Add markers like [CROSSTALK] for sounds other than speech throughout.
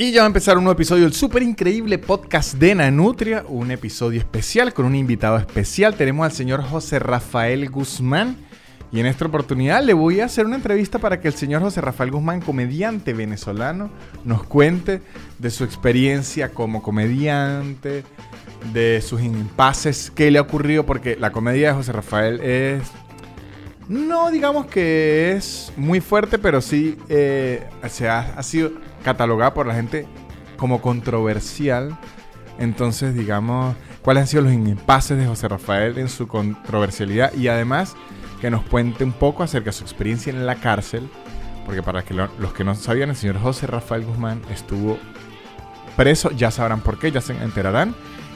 Y ya va a empezar un nuevo episodio del súper increíble podcast de Nanutria, un episodio especial con un invitado especial. Tenemos al señor José Rafael Guzmán. Y en esta oportunidad le voy a hacer una entrevista para que el señor José Rafael Guzmán, comediante venezolano, nos cuente de su experiencia como comediante, de sus impases, qué le ha ocurrido, porque la comedia de José Rafael es no digamos que es muy fuerte, pero sí eh, ha, sido catalogada por la gente como controversial. Entonces, digamos, cuáles han sido los impases de José Rafael en su controversialidad y además que nos cuente un poco acerca de su experiencia en la cárcel, porque para que lo, los que no sabían, el señor José Rafael Guzmán estuvo preso, ya sabrán por qué, ya se enterarán.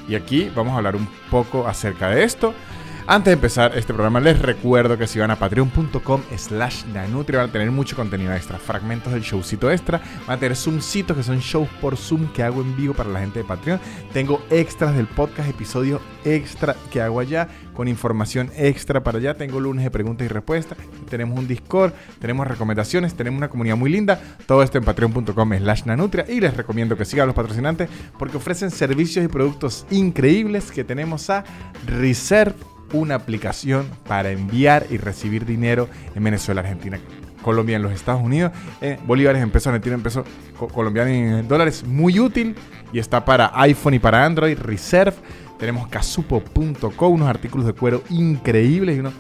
Y aquí vamos a hablar un poco acerca de esto. Antes de empezar este programa, les recuerdo que si van a patreon.com slash nanutria van a tener mucho contenido extra, fragmentos del showcito extra, van a tener zoomcitos que son shows por Zoom que hago en vivo para la gente de Patreon. Tengo extras del podcast, episodio extra que hago allá, con información extra para allá. Tengo lunes de preguntas y respuestas, tenemos un Discord, tenemos recomendaciones, tenemos una comunidad muy linda. Todo esto en patreon.com slash nanutria y les recomiendo que sigan los patrocinantes porque ofrecen servicios y productos increíbles que tenemos a Reserve una aplicación para enviar y recibir dinero en Venezuela, Argentina, Colombia, en los Estados Unidos, en bolívares, en pesos, Argentina, en pesos colombianos y en dólares. Muy útil y está para iPhone y para Android. Reserve. Tenemos casupo.co, unos artículos de cuero increíbles y unos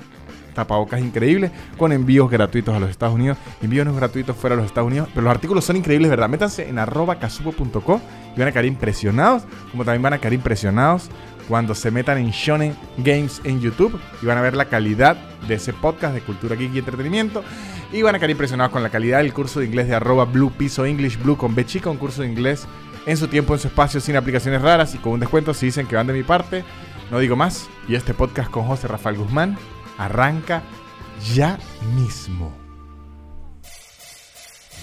tapabocas increíbles con envíos gratuitos a los Estados Unidos, envíos gratuitos fuera de los Estados Unidos, pero los artículos son increíbles, ¿verdad? Métanse en arroba casupo.co y van a quedar impresionados, como también van a quedar impresionados cuando se metan en Shonen Games en YouTube y van a ver la calidad de ese podcast de cultura geek y entretenimiento y van a quedar impresionados con la calidad del curso de inglés de arroba blue piso english blue con B un curso de inglés en su tiempo, en su espacio, sin aplicaciones raras y con un descuento si dicen que van de mi parte. No digo más. Y este podcast con José Rafael Guzmán arranca ya mismo.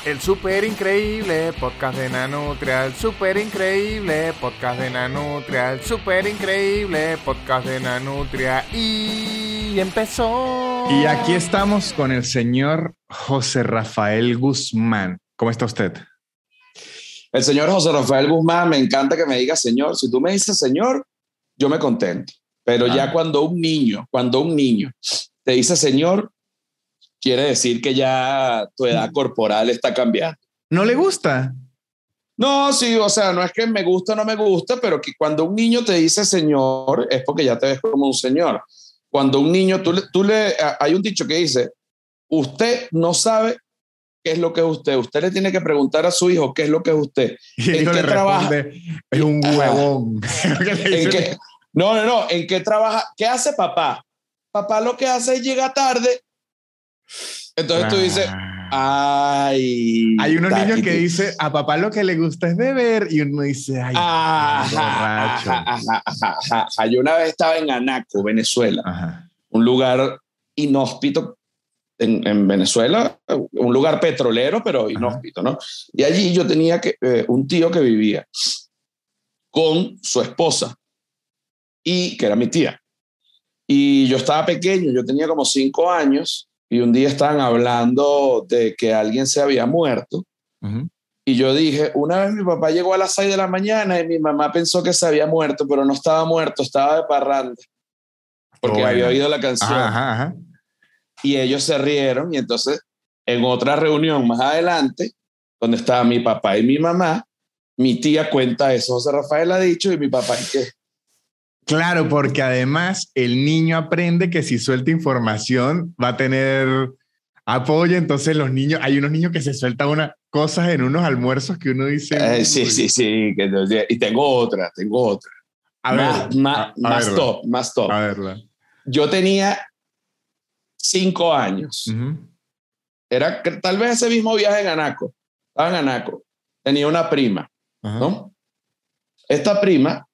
El super increíble podcast de Nanutria, el super increíble podcast de Nanutria, el super increíble podcast de Nanutria y empezó. Y aquí estamos con el señor José Rafael Guzmán. ¿Cómo está usted? El señor José Rafael Guzmán, me encanta que me diga señor. Si tú me dices señor, yo me contento. Pero ah. ya cuando un niño, cuando un niño te dice señor, quiere decir que ya tu edad corporal está cambiando. ¿No le gusta? No, sí, o sea, no es que me gusta o no me gusta, pero que cuando un niño te dice señor, es porque ya te ves como un señor. Cuando un niño, tú le, tú le, hay un dicho que dice, usted no sabe qué es lo que es usted. Usted le tiene que preguntar a su hijo qué es lo que es usted. Y ¿En qué trabaja? Es un huevón. [LAUGHS] no, no, no. ¿En qué trabaja? ¿Qué hace papá? Papá lo que hace es llega tarde entonces tú dices, ah. ay. Hay unos niños que dicen, a papá lo que le gusta es beber, y uno dice, ay, Yo una vez estaba en Anaco, Venezuela, un lugar inhóspito en, Venezuela, un lugar petrolero, pero inhóspito, ¿no? Y allí yo tenía que, eh, un tío que vivía con su esposa, y que era mi tía. Y yo estaba pequeño, yo tenía como cinco años, y un día estaban hablando de que alguien se había muerto. Y yo dije, una vez mi papá llegó a las 6 de la mañana y mi mamá pensó que se había muerto, pero no estaba muerto, estaba de parranda. Porque había oído la canción. Y ellos se rieron y entonces en otra reunión más adelante, donde estaba mi papá y mi mamá, mi tía cuenta eso, José Rafael ha dicho y mi papá y que Claro, porque además el niño aprende que si suelta información va a tener apoyo, entonces los niños, hay unos niños que se sueltan unas cosas en unos almuerzos que uno dice... Eh, sí, sí, sí, y tengo otra, tengo otra. A ver, más, más, top, más top. A verla. Yo tenía cinco años. Era tal vez ese mismo viaje en Anaco. Estaba en Anaco. Tenía una prima, ¿no? Esta prima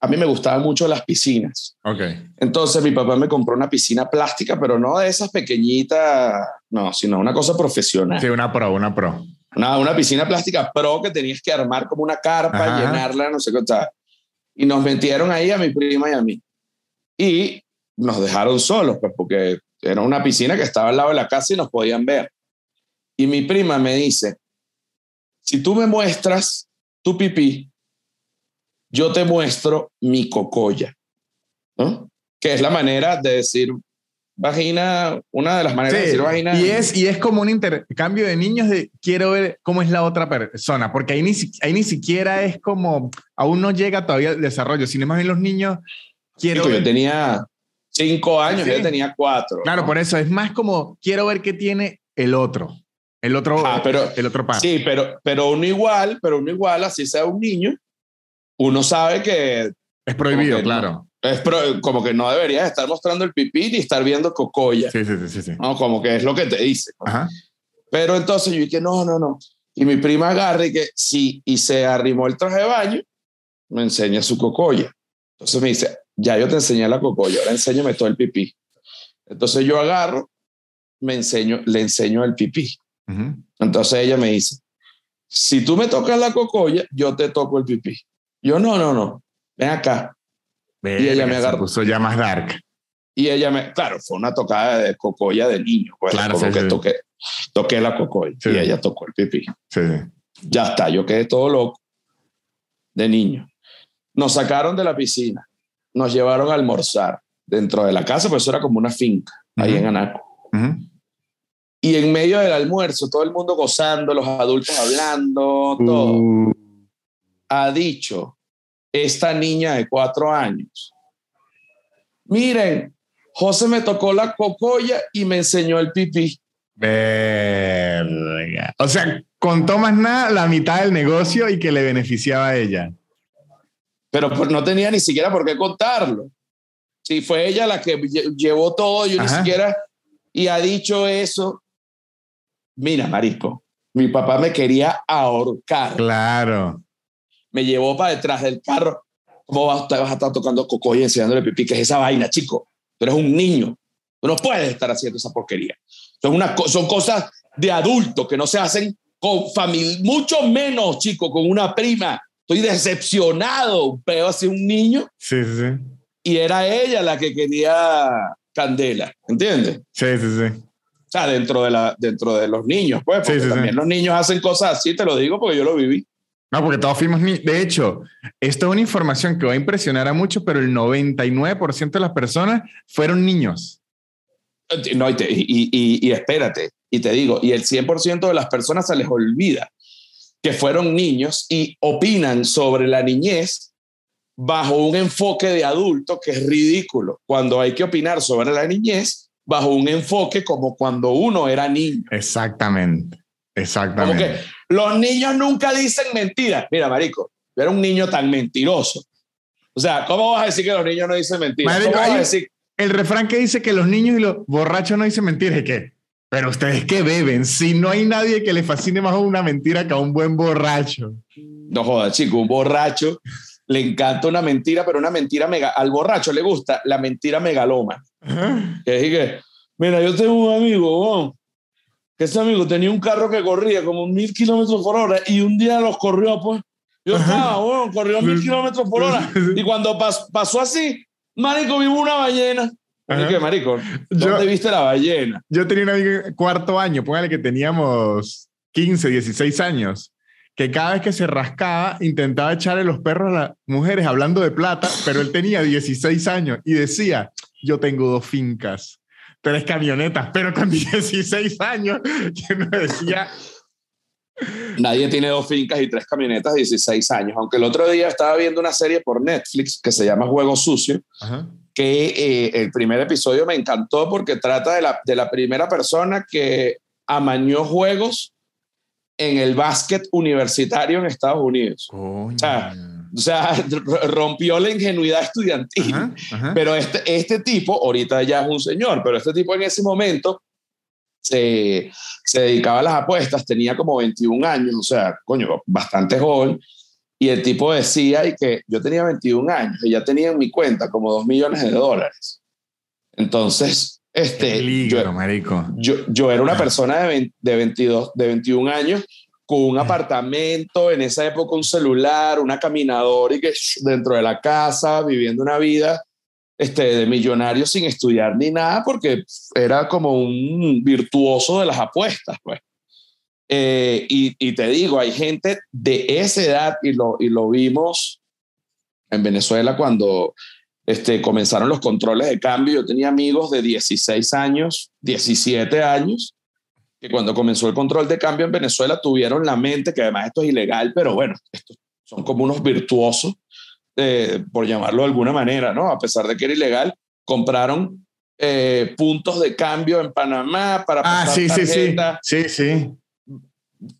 a mí me gustaban mucho las piscinas. Okay. Entonces mi papá me compró una piscina plástica, pero no de esas pequeñitas, no, sino una cosa profesional. Sí, una pro, una pro. Una, una piscina plástica pro que tenías que armar como una carpa, llenarla, no sé qué tal. Y nos metieron ahí a mi prima y a mí. Y nos dejaron solos, pues porque era una piscina que estaba al lado de la casa y nos podían ver. Y mi prima me dice, si tú me muestras tu pipí, yo te muestro mi cocoya, ¿no? Que es la manera de decir vagina, una de las maneras de decir vagina. Y es, y es como un intercambio de niños de quiero ver cómo es la otra persona, porque ahí ni, ahí ni siquiera es como, aún no llega todavía el desarrollo, sin más bien los niños quiero... Yo tenía cinco años, yo tenía cuatro. Claro, por eso es más como quiero ver qué tiene el otro. El otro, ah, pero, el otro par. Sí, pero, pero uno igual, pero uno igual, así sea un niño, uno sabe que... Es prohibido, claro. es como que no deberías estar mostrando el pipí ni estar viendo cocoya. Sí, sí, sí, sí. No, como que es lo que te dice. Pero entonces yo dije, no, no, no. Y mi prima agarra y que sí, y se arrimó el traje de baño, me enseña su cocoya. Entonces me dice, ya yo te enseñé la cocoya, ahora enséñame todo el pipí. Entonces yo agarro, me enseño, le enseño el pipí. Entonces ella me dice, si tú me tocas la cocoya, yo te toco el pipí. Yo, no, no, no, ven acá. y ella me agarró. Se puso ya más dark. Y ella me, claro, fue una tocada de cocoya de niño. Pues, claro, como que Toqué, toqué la cocoya y ella tocó el pipí. Ya está, yo quedé todo loco de niño. Nos sacaron de la piscina, nos llevaron a almorzar dentro de la casa, pues eso era como una finca ahí en Anaco. Y en medio del almuerzo, todo el mundo gozando, los adultos hablando, todo. Uh ha dicho esta niña de cuatro años, miren, José me tocó la cocoya y me enseñó el pipí. O sea, contó más nada la mitad del negocio y que le beneficiaba a ella. Pero pues no tenía ni siquiera por qué contarlo. Si fue ella la que llevó todo, yo ni siquiera. Y ha dicho eso. Mira, Marisco, mi papá me quería ahorcar. Claro me llevó para detrás del carro. ¿Cómo vas, vas a estar tocando coco y enseñándole pipí? ¿Qué es esa vaina, chico? Tú eres un niño. Tú no puedes estar haciendo esa porquería. Son, una, son cosas de adultos que no se hacen con familia, mucho menos, chico, con una prima. Estoy decepcionado. Veo así un niño. Sí, sí, sí. Y era ella la que quería candela, ¿entiendes? Sí, sí, sí. O sea, dentro de, la, dentro de los niños, pues, porque también los niños hacen cosas así, te lo digo porque yo lo viví. No, porque todos fuimos ni... De hecho, esto es una información que va a impresionar a muchos, pero el 99% de las personas fueron niños. No, y, y, y, espérate, y te digo, y el 100% de las personas se les olvida que fueron niños y opinan sobre la niñez bajo un enfoque de adulto que es ridículo, cuando hay que opinar sobre la niñez bajo un enfoque como cuando uno era niño. Exactamente, exactamente. Como que los niños nunca dicen mentiras. Mira, marico, yo era un niño tan mentiroso. O sea, ¿cómo vas a decir que los niños no dicen mentiras? ¿Cómo vas a decir? El refrán que dice que los niños y los borrachos no dicen mentiras, ¿es qué? Pero ustedes que beben, si no hay nadie que le fascine más una mentira que a un buen borracho. No jodas, chico, un borracho le encanta una mentira, pero una mentira mega. Al borracho le gusta la mentira megaloma. Que que, mira, yo tengo un amigo, que ese amigo tenía un carro que corría como mil kilómetros por hora y un día los corrió, pues. Yo estaba, bueno, corrió mil kilómetros por hora. Y cuando pasó así, marico, vimos una ballena. ¿Qué, marico? ¿Dónde viste la ballena? Yo tenía un amigo cuarto año, póngale que teníamos 15, 16 años, que cada vez que se rascaba intentaba echarle los perros a las mujeres hablando de plata, pero él tenía 16 años y decía, yo tengo dos fincas tres camionetas, pero con [LAUGHS] 16 años, no decía... Nadie tiene dos fincas y tres camionetas de 16 años, aunque el otro día estaba viendo una serie por Netflix que se llama Juego Sucio, que eh, el primer episodio me encantó porque trata de la, de la primera persona que amañó juegos en el básquet universitario en Estados Unidos. O sea, o sea, [LAUGHS] rompió la ingenuidad estudiantil. Pero este, este tipo, ahorita ya es un señor, pero este tipo en ese momento se, se dedicaba a las apuestas, tenía como 21 años, o sea, coño, bastante joven. Y el tipo decía y que yo tenía 21 años y ya tenía en mi cuenta como 2 millones de dólares. Entonces, este, yo, marico. Yo, yo, era una persona de, de, 22, de 21 años con un apartamento, en esa época un celular, una caminadora y que dentro de la casa, viviendo una vida este, de millonario sin estudiar ni nada, porque era como un virtuoso de las apuestas, pues. Eh, y, y, te digo, hay gente de esa edad y lo, y lo vimos en Venezuela cuando este, comenzaron los controles de cambio. Yo tenía amigos de 16 años, 17 años, que cuando comenzó el control de cambio en Venezuela tuvieron la mente, que además esto es ilegal, pero bueno, estos son como unos virtuosos, eh, por llamarlo de alguna manera, ¿no? A pesar de que era ilegal, compraron eh, puntos de cambio en Panamá para ah, pasar sí, tarjeta. sí, sí, sí.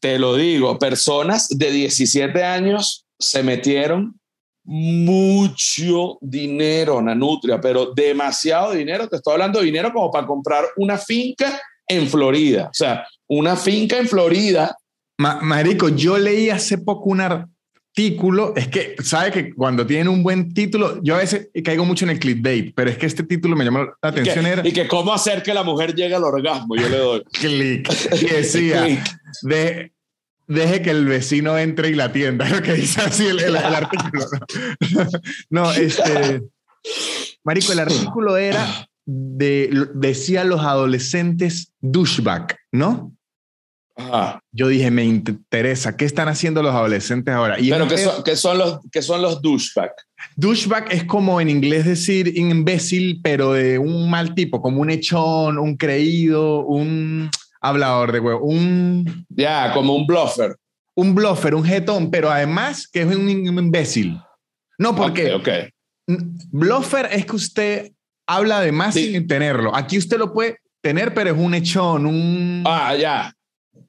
Te lo digo, personas de 17 años se metieron mucho dinero, Nanutria, pero demasiado dinero. Te estoy hablando de dinero como para comprar una finca en Florida. O sea, una finca en Florida. marico, yo leí hace poco un artículo. Es que, ¿sabe que cuando tienen un buen título, yo a veces caigo mucho en el clickbait, pero es que este título me llamó la atención. Y que, era, y que cómo hacer que la mujer llegue al orgasmo, yo le doy. [LAUGHS] Click. Y decía, de deje que el vecino entre y la tienda, [LAUGHS] lo que dice así el, el, artículo. [LAUGHS] No, este, Marico, el artículo era de, decía los adolescentes douchebag, ¿no? Ajá. Yo dije, me interesa, ¿qué están haciendo los adolescentes ahora? Y Pero, ¿qué son, ¿qué son, los, qué son los douchebag? Douchebag es como en inglés decir imbécil, pero de un mal tipo, como un echón, un creído, un hablador de huevo. Un. Ya, como un bluffer. Un bluffer, un jetón, pero además que es un imbécil. No, porque. Okay, Bluffer es que usted habla de más sin tenerlo. Aquí usted lo puede tener, pero es un echón, un. Ah, ya.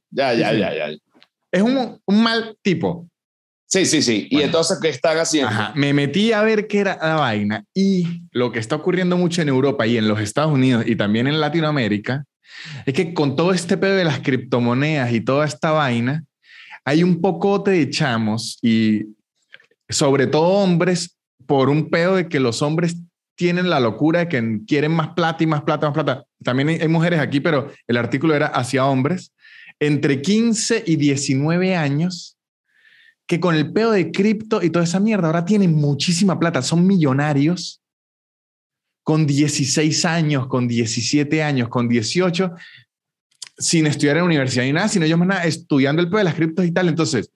Ya, ya, ya, ya. Es un, un mal tipo. Sí, sí, sí. y entonces, ¿qué están haciendo? Ajá. Me metí a ver qué era la vaina y lo que está ocurriendo mucho en Europa y en los Estados Unidos y también en Latinoamérica es que con todo este pedo de las criptomonedas y toda esta vaina, hay un pocote de chamos y sobre todo hombres por un pedo de que los hombres tienen la locura de que quieren más plata y más plata, más plata. También hay, mujeres aquí, pero el artículo era hacia hombres, entre 15 y 19 años, que con el pedo de cripto y toda esa mierda ahora tienen muchísima plata, son millonarios con 16 años, con 17 años, con 18, sin estudiar en la universidad ni nada, sino ellos van estudiando el pedo de las criptos y tal. Entonces,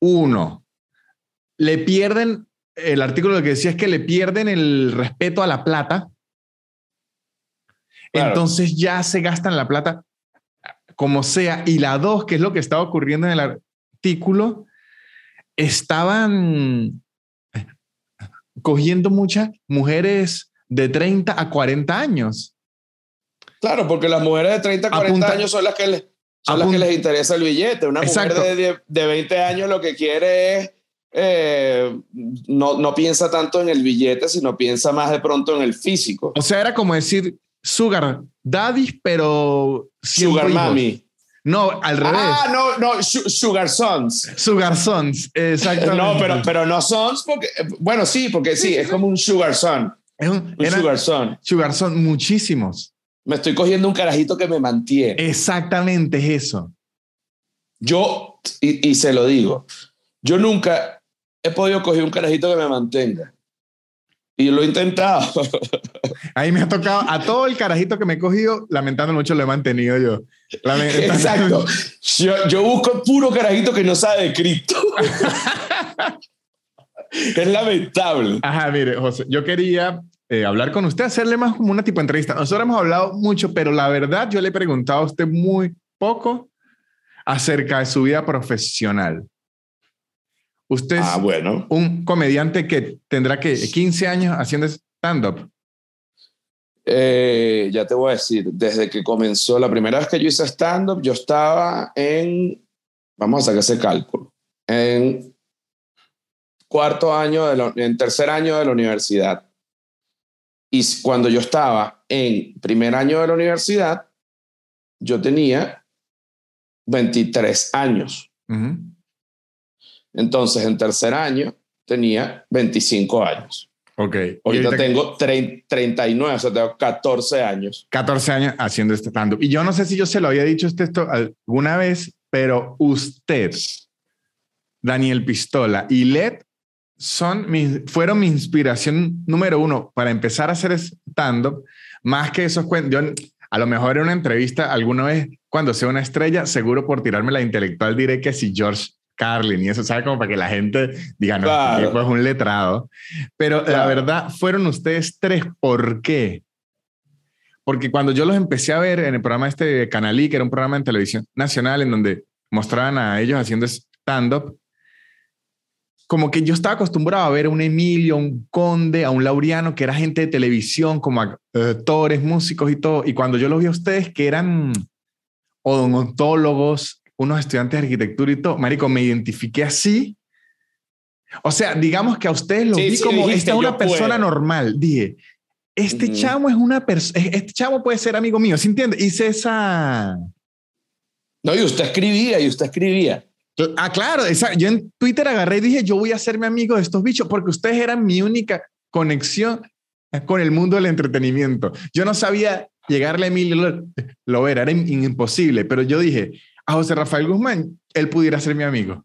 uno, le pierden, el artículo lo que decía es que le pierden el respeto a la plata. Entonces ya se gastan la plata como sea. Y la dos, que es lo que estaba ocurriendo en el artículo, estaban cogiendo muchas mujeres de 30 a 40 años. Claro, porque las mujeres de 30 a 40 años son las que les, son las que les interesa el billete. Una mujer de, de, 20 años lo que quiere es, eh, no, no piensa tanto en el billete, sino piensa más de pronto en el físico. O sea, era como decir sugar daddy, pero... Sugar mami. No, al revés. Ah, no, no, Sugar Sons. Sugar Sons, exactamente. No, pero, pero no Sons, porque, bueno, sí, porque sí, es como un Sugar Son. Es un, Sugar Son. Sugar Son, muchísimos. Me estoy cogiendo un carajito que me mantiene. Exactamente es eso. Yo, y, y se lo digo, yo nunca he podido coger un carajito que me mantenga. Y lo he intentado. [LAUGHS] Ahí me ha tocado, a todo el carajito que me he cogido, lamentando mucho lo he mantenido yo. [LAUGHS] Exacto. Yo, yo, busco puro carajito que no sabe de cripto. [LAUGHS] es lamentable. Ajá, mire, José, yo quería eh, hablar con usted, hacerle más como una tipo de entrevista. Nosotros hemos hablado mucho, pero la verdad yo le he preguntado a usted muy poco acerca de su vida profesional. Usted es ah, bueno. un comediante que tendrá que 15 años haciendo stand-up. Eh, ya te voy a decir, desde que comenzó la primera vez que yo hice stand-up, yo estaba en, vamos a sacar ese cálculo, en cuarto año, de en tercer año de la universidad. Y cuando yo estaba en primer año de la universidad, yo tenía 23 años. Entonces, en tercer año tenía 25 años. Ok. Ahorita, tengo 39, o sea, tengo 14 años. 14 años haciendo este stand-up. Y yo no sé si yo se lo había dicho esto alguna vez, pero usted, Daniel Pistola y Led son fueron mi inspiración número uno para empezar a hacer stand-up, más que esos cuentos. Yo a lo mejor en una entrevista alguna vez cuando sea una estrella, seguro por tirarme la intelectual diré que si George Carlin y eso, ¿sabe? Como para que la gente diga, no, este es un letrado. Pero la verdad, fueron ustedes tres, ¿por qué? Porque cuando yo los empecé a ver en el programa este de Canalí, que era un programa en televisión nacional en donde mostraban a ellos haciendo stand-up, como que yo estaba acostumbrado a ver a un Emilio, a un Conde, a un Laureano, que era gente de televisión, como actores, músicos y todo. Y cuando yo los vi a ustedes, que eran odontólogos, unos estudiantes de arquitectura y todo, Marico, me identifiqué así. O sea, digamos que a ustedes los vi como esta una persona normal. Dije, este chamo es una persona, este chamo puede ser amigo mío, ¿se entiende? Hice esa... No, y usted escribía, y usted escribía. Ah, claro, yo en Twitter agarré y dije, yo voy a mi amigo de estos bichos, porque ustedes eran mi única conexión con el mundo del entretenimiento. Yo no sabía llegarle a Emilio lo era imposible, pero yo dije, a José Rafael Guzmán, él pudiera ser mi amigo.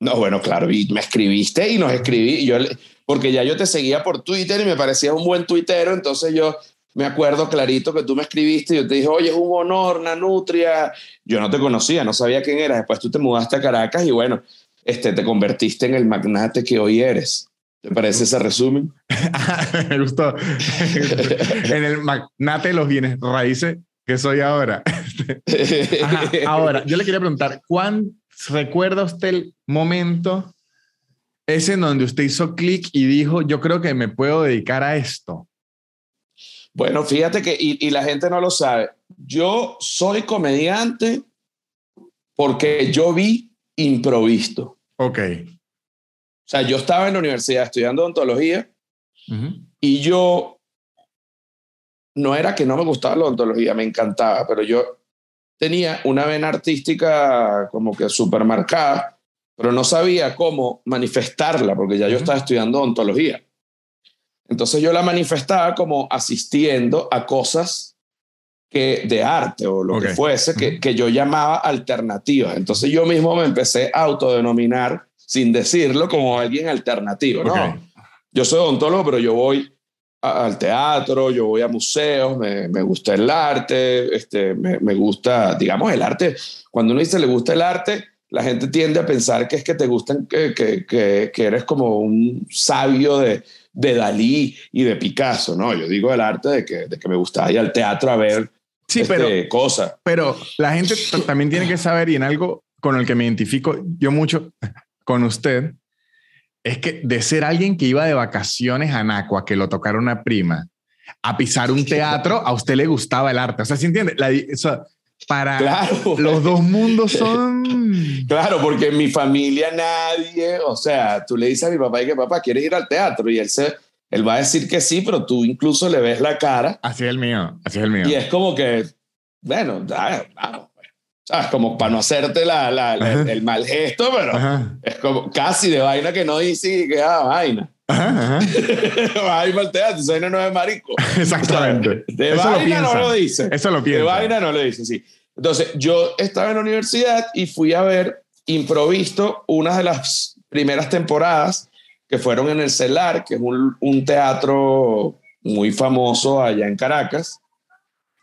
No, bueno, claro, y me escribiste y nos escribí, yo, porque ya yo te seguía por Twitter y me parecía un buen tuitero, entonces yo me acuerdo clarito que tú me escribiste y yo te dije, oye, es un honor, Nanutria. Yo no te conocía, no sabía quién eras. Después tú te mudaste a Caracas y bueno, este, te convertiste en el magnate que hoy eres. ¿Te parece ese resumen? [LAUGHS] me gustó. [LAUGHS] en el magnate de los bienes raíces que soy ahora. Ahora, yo le quería preguntar, ¿cuándo recuerda usted el momento ese en donde usted hizo clic y dijo, yo creo que me puedo dedicar a esto? Bueno, fíjate que, y, la gente no lo sabe, yo soy comediante porque yo vi improvisto. Ok. O sea, yo estaba en la universidad estudiando odontología y yo no era que no me gustaba la odontología, me encantaba, pero yo tenía una vena artística como que súper marcada, pero no sabía cómo manifestarla porque ya yo estaba estudiando odontología. Entonces yo la manifestaba como asistiendo a cosas que de arte o lo que fuese que, que yo llamaba alternativas. Entonces yo mismo me empecé a autodenominar sin decirlo como alguien alternativo. No, yo soy odontólogo, pero yo voy al teatro, yo voy a museos, me, me gusta el arte, este, me, me, gusta, digamos, el arte. Cuando uno dice le gusta el arte, la gente tiende a pensar que es que te gustan, que, que, que, eres como un sabio de, de, Dalí y de Picasso, ¿no? Yo digo el arte de que, de que me gusta ir al teatro a ver sí, este, pero, cosas. Pero la gente también tiene que saber, y en algo con el que me identifico yo mucho con usted, es que de ser alguien que iba de vacaciones a Nacua, que lo tocara una prima, a pisar un teatro, a usted le gustaba el arte. O sea, ¿se entiende? La, para los dos mundos son... [LAUGHS] Claro, porque en mi familia nadie, o sea, tú le dices a mi papá y que papá, ¿quieres ir al teatro? Y él, se, él va a decir que sí, pero tú incluso le ves la cara. Así es el mío, así es el mío. Y es como que, bueno, vamos, ¿sabes? Como para no hacerte la, la, el, mal gesto, pero es como casi de vaina que no dice que ah, vaina. Ajá, [LAUGHS] Ay, teatro, esa vaina no es marico. [LAUGHS] Exactamente. de vaina no lo dice. Eso lo piensa. De vaina no lo dice, sí. Entonces, yo estaba en la universidad y fui a ver improvisto una de las primeras temporadas que fueron en el CELAR, que es un, un teatro muy famoso allá en Caracas.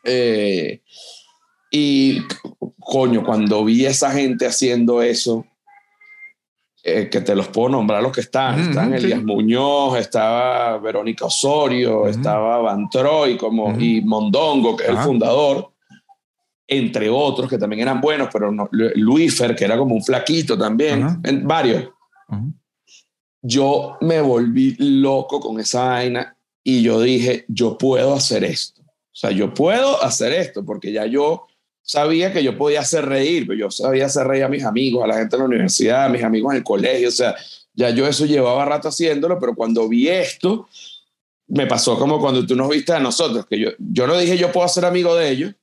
Eh, y coño, cuando vi a esa gente haciendo eso, eh, que te los puedo nombrar los que están. están Elías Muñoz, estaba Verónica Osorio, estaba Van Troy como, y Mondongo, que es el fundador, entre otros que también eran buenos, pero no, Luífer, que era como un flaquito también, en, varios. Yo me volví loco con esa vaina y yo dije, yo puedo hacer esto. O sea, yo puedo hacer esto porque ya yo sabía que yo podía hacer reír, pero yo sabía hacer reír a mis amigos, a la gente en la universidad, a mis amigos en el colegio, o sea, ya yo eso llevaba rato haciéndolo, pero cuando vi esto, me pasó como cuando tú nos viste a nosotros, que yo, yo no dije yo puedo ser amigo de ellos,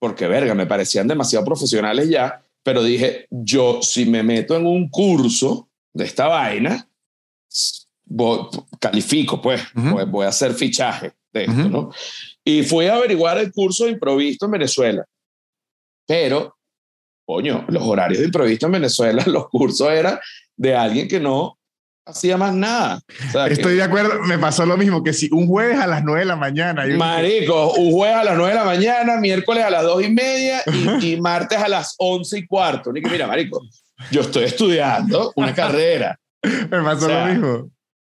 porque verga, me parecían demasiado profesionales ya, pero dije, yo si me meto en un curso de esta vaina, califico, pues, pues, voy a hacer fichaje de esto, ¿no? Y fui a averiguar el curso de improviso en Venezuela. Pero, coño, los horarios de improviso en Venezuela, [LAUGHS] los cursos eran de alguien que no hacía más nada. Estoy de acuerdo, me pasó lo mismo que si un jueves a las 9 de la mañana. Marico, un jueves a las 9 de la mañana, miércoles a las 2 y media y, [LAUGHS] martes a las 11 y cuarto. Ni que mira, Marico, yo estoy estudiando una carrera. me pasó lo mismo.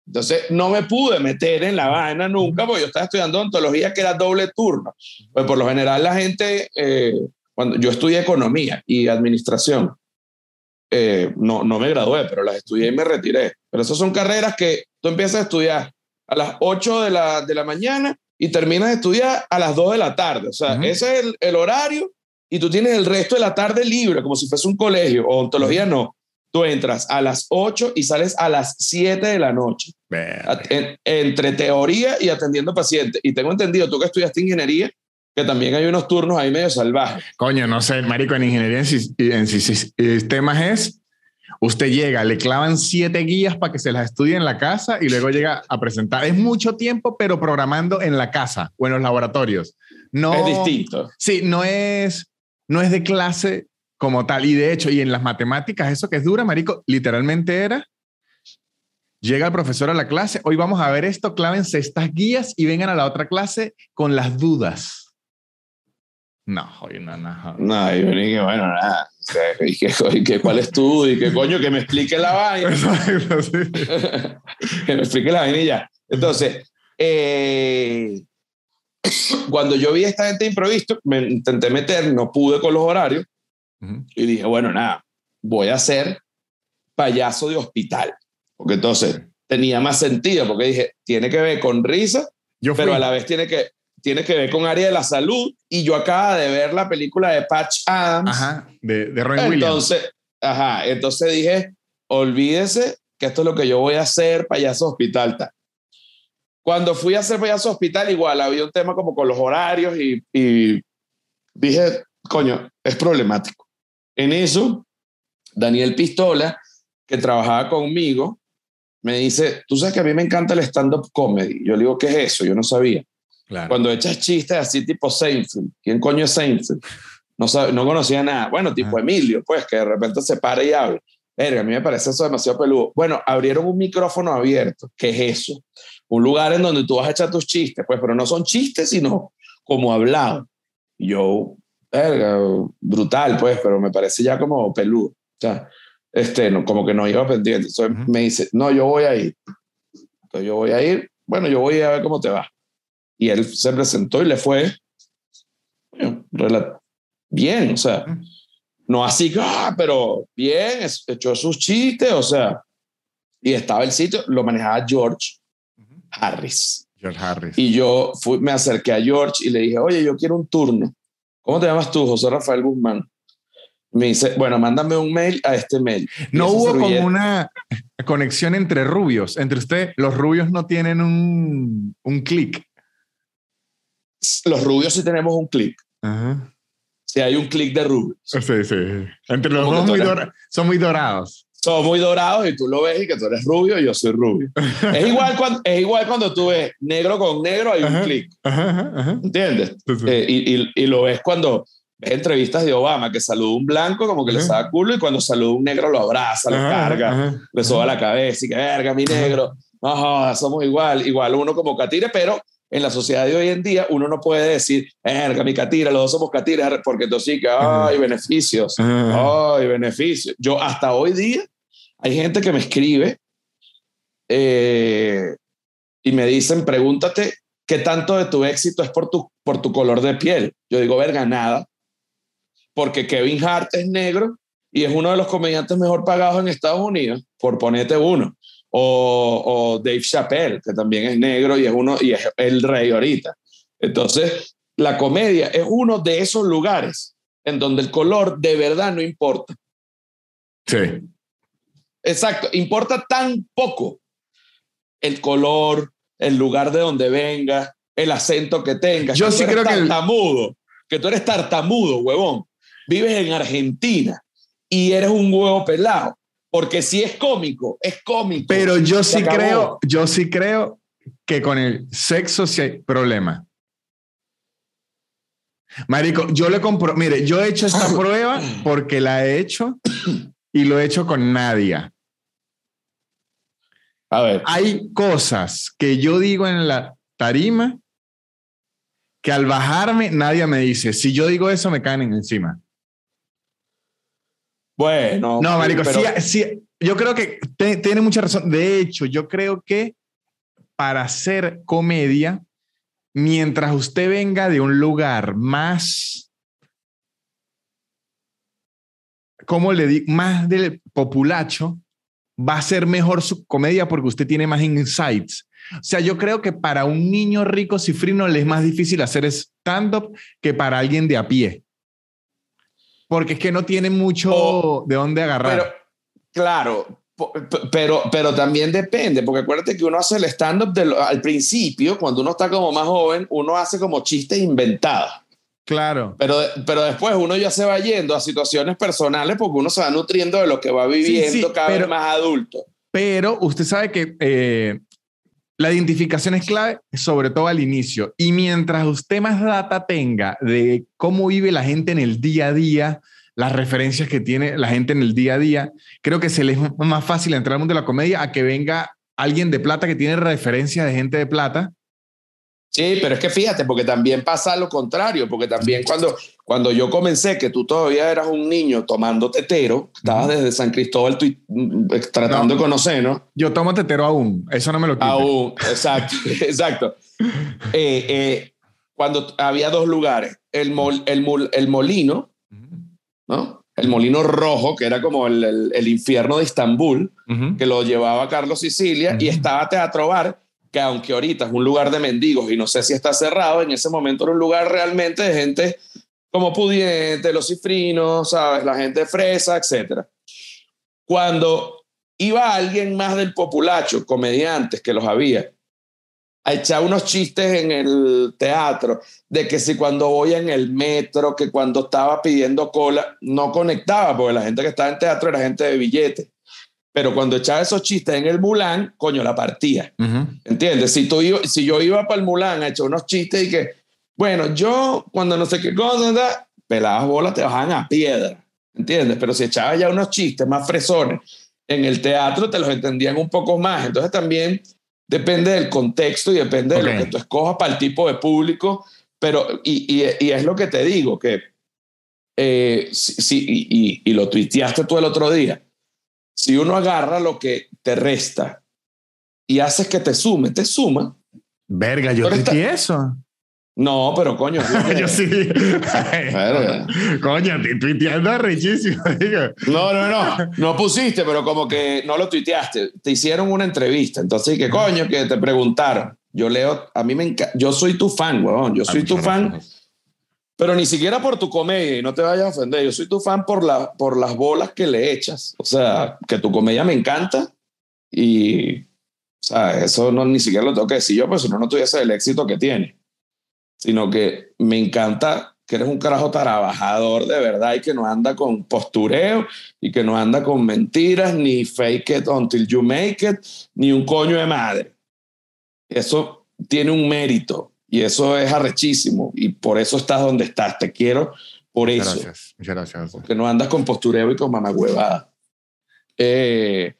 Entonces, no me pude meter en la vaina nunca porque yo estaba estudiando ontología que era doble turno. Pues por lo general la gente, eh, cuando yo estudié economía y administración, eh, no, no me gradué, pero las estudié y me retiré. Pero esas son carreras que tú empiezas a estudiar a las 8 de la, de la mañana y terminas de estudiar a las 2 de la tarde. O sea, ese es el, el, horario y tú tienes el resto de la tarde libre, como si fuese un colegio. O ontología no. Tú entras a las 8 y sales a las 7 de la noche. entre teoría y atendiendo pacientes. Y tengo entendido, tú que estudiaste ingeniería, que también hay unos turnos ahí medio salvajes. Coño, no sé, marico, en ingeniería en, sistemas es, usted llega, le clavan siete guías para que se las estudie en la casa y luego llega a presentar. Es mucho tiempo, pero programando en la casa o en los laboratorios. No, es distinto. Sí, no es, no es de clase como tal. Y de hecho, y en las matemáticas, eso que es dura, marico, literalmente era Llega el profesor a la clase, hoy vamos a ver esto, clávense estas guías y vengan a la otra clase con las dudas. No, oye, no, no. No, yo dije, bueno, nada. [LAUGHS] ¿Y qué, ¿Cuál es tú? ¿Y qué coño? Que me explique la vaina. [LAUGHS] [LAUGHS] que me explique la vaina y ya. Entonces, eh, cuando yo vi a esta gente improvisto, me intenté meter, no pude con los horarios. Y dije, bueno, nada, voy a ser payaso de hospital. Porque entonces tenía más sentido, porque dije, tiene que ver con risa, pero a la vez tiene que, tiene que ver con área de la salud y yo acaba de ver la película de Patch Adams. Ajá, de, de Roy entonces, Ajá, entonces dije, olvídese que esto es lo que yo voy a hacer, payaso hospital. Cuando fui a hacer payaso hospital, igual había un tema como con los horarios y, y dije, coño, es problemático. En eso, Daniel Pistola, que trabajaba conmigo, me dice, tú sabes que a mí me encanta el stand-up comedy. Yo le digo, ¿qué es eso? Yo no sabía. Cuando echas chistes así tipo Seinfeld, ¿quién coño es Seinfeld? No, no conocía nada. Bueno, tipo Emilio, pues, que de repente se para y habla. Verga, a mí me parece eso demasiado peludo. Bueno, abrieron un micrófono abierto. ¿Qué es eso? Un lugar en donde tú vas a echar tus chistes, pues, pero no son chistes, sino como hablado. Y yo, verga, brutal, pues, pero me parece ya como peludo. O sea, este, no, como que no iba pendiente. Entonces me dice, no, yo voy a ir. Entonces yo voy a ir. Bueno, yo voy a ver cómo te va. Y él se presentó y le fue bien, o sea, no así, ah, pero bien, echó sus chistes, o sea, y estaba el sitio, lo manejaba George Harris. George Harris. Y yo fui, me acerqué a George y le dije, oye, yo quiero un turno. ¿Cómo te llamas tú, José Rafael Guzmán? Me dice, bueno, mándame un mail a este mail. No hubo como una conexión entre rubios, entre usted, los rubios no tienen un, un clic los rubios sí tenemos un clic. Si hay un clic de rubios. Sí, sí. Entre los dos son muy dorados. Son muy dorados y tú lo ves y que tú eres rubio y yo soy rubio. es, igual cuando, es igual cuando tú ves negro con negro, hay un clic. ¿Entiendes? Eh, y, y, lo ves cuando ves entrevistas de Obama que saluda un blanco como que le saca culo y cuando saluda un negro lo abraza, lo carga, le soba la cabeza y que verga, mi negro. Ajá, somos igual, igual uno como catire, pero en la sociedad de hoy en día uno no puede decir, verga, mi catira, los dos somos catiras, porque entonces sí que, ay, beneficios, ay, beneficios. Yo hasta hoy día hay gente que me escribe eh, y me dicen, pregúntate qué tanto de tu éxito es por tu, por tu color de piel. Yo digo, verga, nada, porque Kevin Hart es negro y es uno de los comediantes mejor pagados en Estados Unidos, por ponerte uno o, Dave Chappelle, que también es negro y es, uno, y es el rey ahorita. Entonces, la comedia es uno de esos lugares en donde el color de verdad no importa. Sí. Exacto, importa tan poco el color, el lugar de donde venga, el acento que tengas. Yo sí creo tartamudo, que... que tú eres tartamudo, huevón. Vives en Argentina y eres un huevo pelado porque si es cómico, es cómico. Pero yo sí creo, yo sí creo que con el sexo sí hay problema. Marico, yo le compro, mire, yo he hecho esta [COUGHS] prueba porque la he hecho y lo he hecho con Nadia. A ver. Hay cosas que yo digo en la tarima que al bajarme nadie me dice. Si yo digo eso, me caen encima. Bueno. No, Marico, sí, yo creo que tiene mucha razón. De hecho, yo creo que para hacer comedia, mientras usted venga de un lugar más, ¿cómo le digo? Más del populacho, va a ser mejor su comedia porque usted tiene más insights. O sea, yo creo que para un niño rico cifrino le es más difícil hacer stand-up que para alguien de a pie. Porque es que no tiene mucho de dónde agarrar. Pero, claro, pero, pero también depende, porque acuérdate que uno hace el stand-up al principio, cuando uno está como más joven, uno hace como chistes inventados. Claro. Pero, pero después uno ya se va yendo a situaciones personales porque uno se va nutriendo de lo que va viviendo cada vez más adulto. Pero usted sabe que eh, la identificación es clave, sobre todo al inicio. Y mientras usted más data tenga de cómo vive la gente en el día a día, las referencias que tiene la gente en el día a día, creo que se le es más fácil entrar al mundo de la comedia a que venga alguien de plata que tiene referencias de gente de plata. Sí, pero es que fíjate, porque también pasa lo contrario, porque también cuando, cuando yo comencé, que tú todavía eras un niño tomando tetero, estabas desde San Cristóbal mm, tratando de conocer, ¿no? Yo tomo tetero aún, eso no me lo quita. Aún, exacto, [LAUGHS] exacto. Eh, eh, cuando había dos lugares, el, el, el molino, el Molino Rojo, que era como el, infierno de Estambul, que lo llevaba Carlos Sicilia, y estaba Teatro Bar, que aunque ahorita es un lugar de mendigos y no sé si está cerrado, en ese momento era un lugar realmente de gente como pudiente, los cifrinos, ¿sabes? La gente fresa, etc. Cuando iba alguien más del populacho, comediantes que los había, a echar unos chistes en el teatro de que si cuando voy en el metro, que cuando estaba pidiendo cola, no conectaba, porque la gente que estaba en teatro era gente de billete. Pero cuando echaba esos chistes en el Mulan, coño, la partía. ¿Entiendes? Si, tú si yo iba para el Mulan a echar unos chistes y que, bueno, yo cuando no sé qué cosa, pelabas bolas, te bajaban a piedra. ¿Entiendes? Pero si echabas ya unos chistes más fresones en el teatro, te los entendían un poco más. Entonces también depende del contexto y depende de lo que tú escojas para el tipo de público, pero y, y, es lo que te digo, que eh, si, y, y, lo tuiteaste tú el otro día, si uno agarra lo que te resta y haces que te sume, te suma. Verga, yo tuiteé eso. No, pero coño. [LAUGHS] Yo sí. coño, te tuiteando rechísimo. no, no, no. No pusiste, pero como que no lo tuiteaste. Te hicieron una entrevista. Entonces, ¿qué coño? Que te preguntaron. Yo leo, a mí me encanta. Yo soy tu fan, weón. Yo soy tu fan. Pero ni siquiera por tu comedia, y no te vayas a ofender. Yo soy tu fan por, la, por las bolas que le echas. O sea, que tu comedia me encanta. Y, o sea, eso no ni siquiera lo tengo que decir yo, pues si no, no tuviese el éxito que tiene sino que me encanta que eres un carajo trabajador de verdad y que no anda con postureo y que no anda con mentiras, ni fake it until you make it, ni un coño de madre. Eso tiene un mérito y eso es arrechísimo y por eso estás donde estás. Te quiero por eso. Gracias, muchas gracias. Porque no andas con postureo y con mamagüevada. Eh,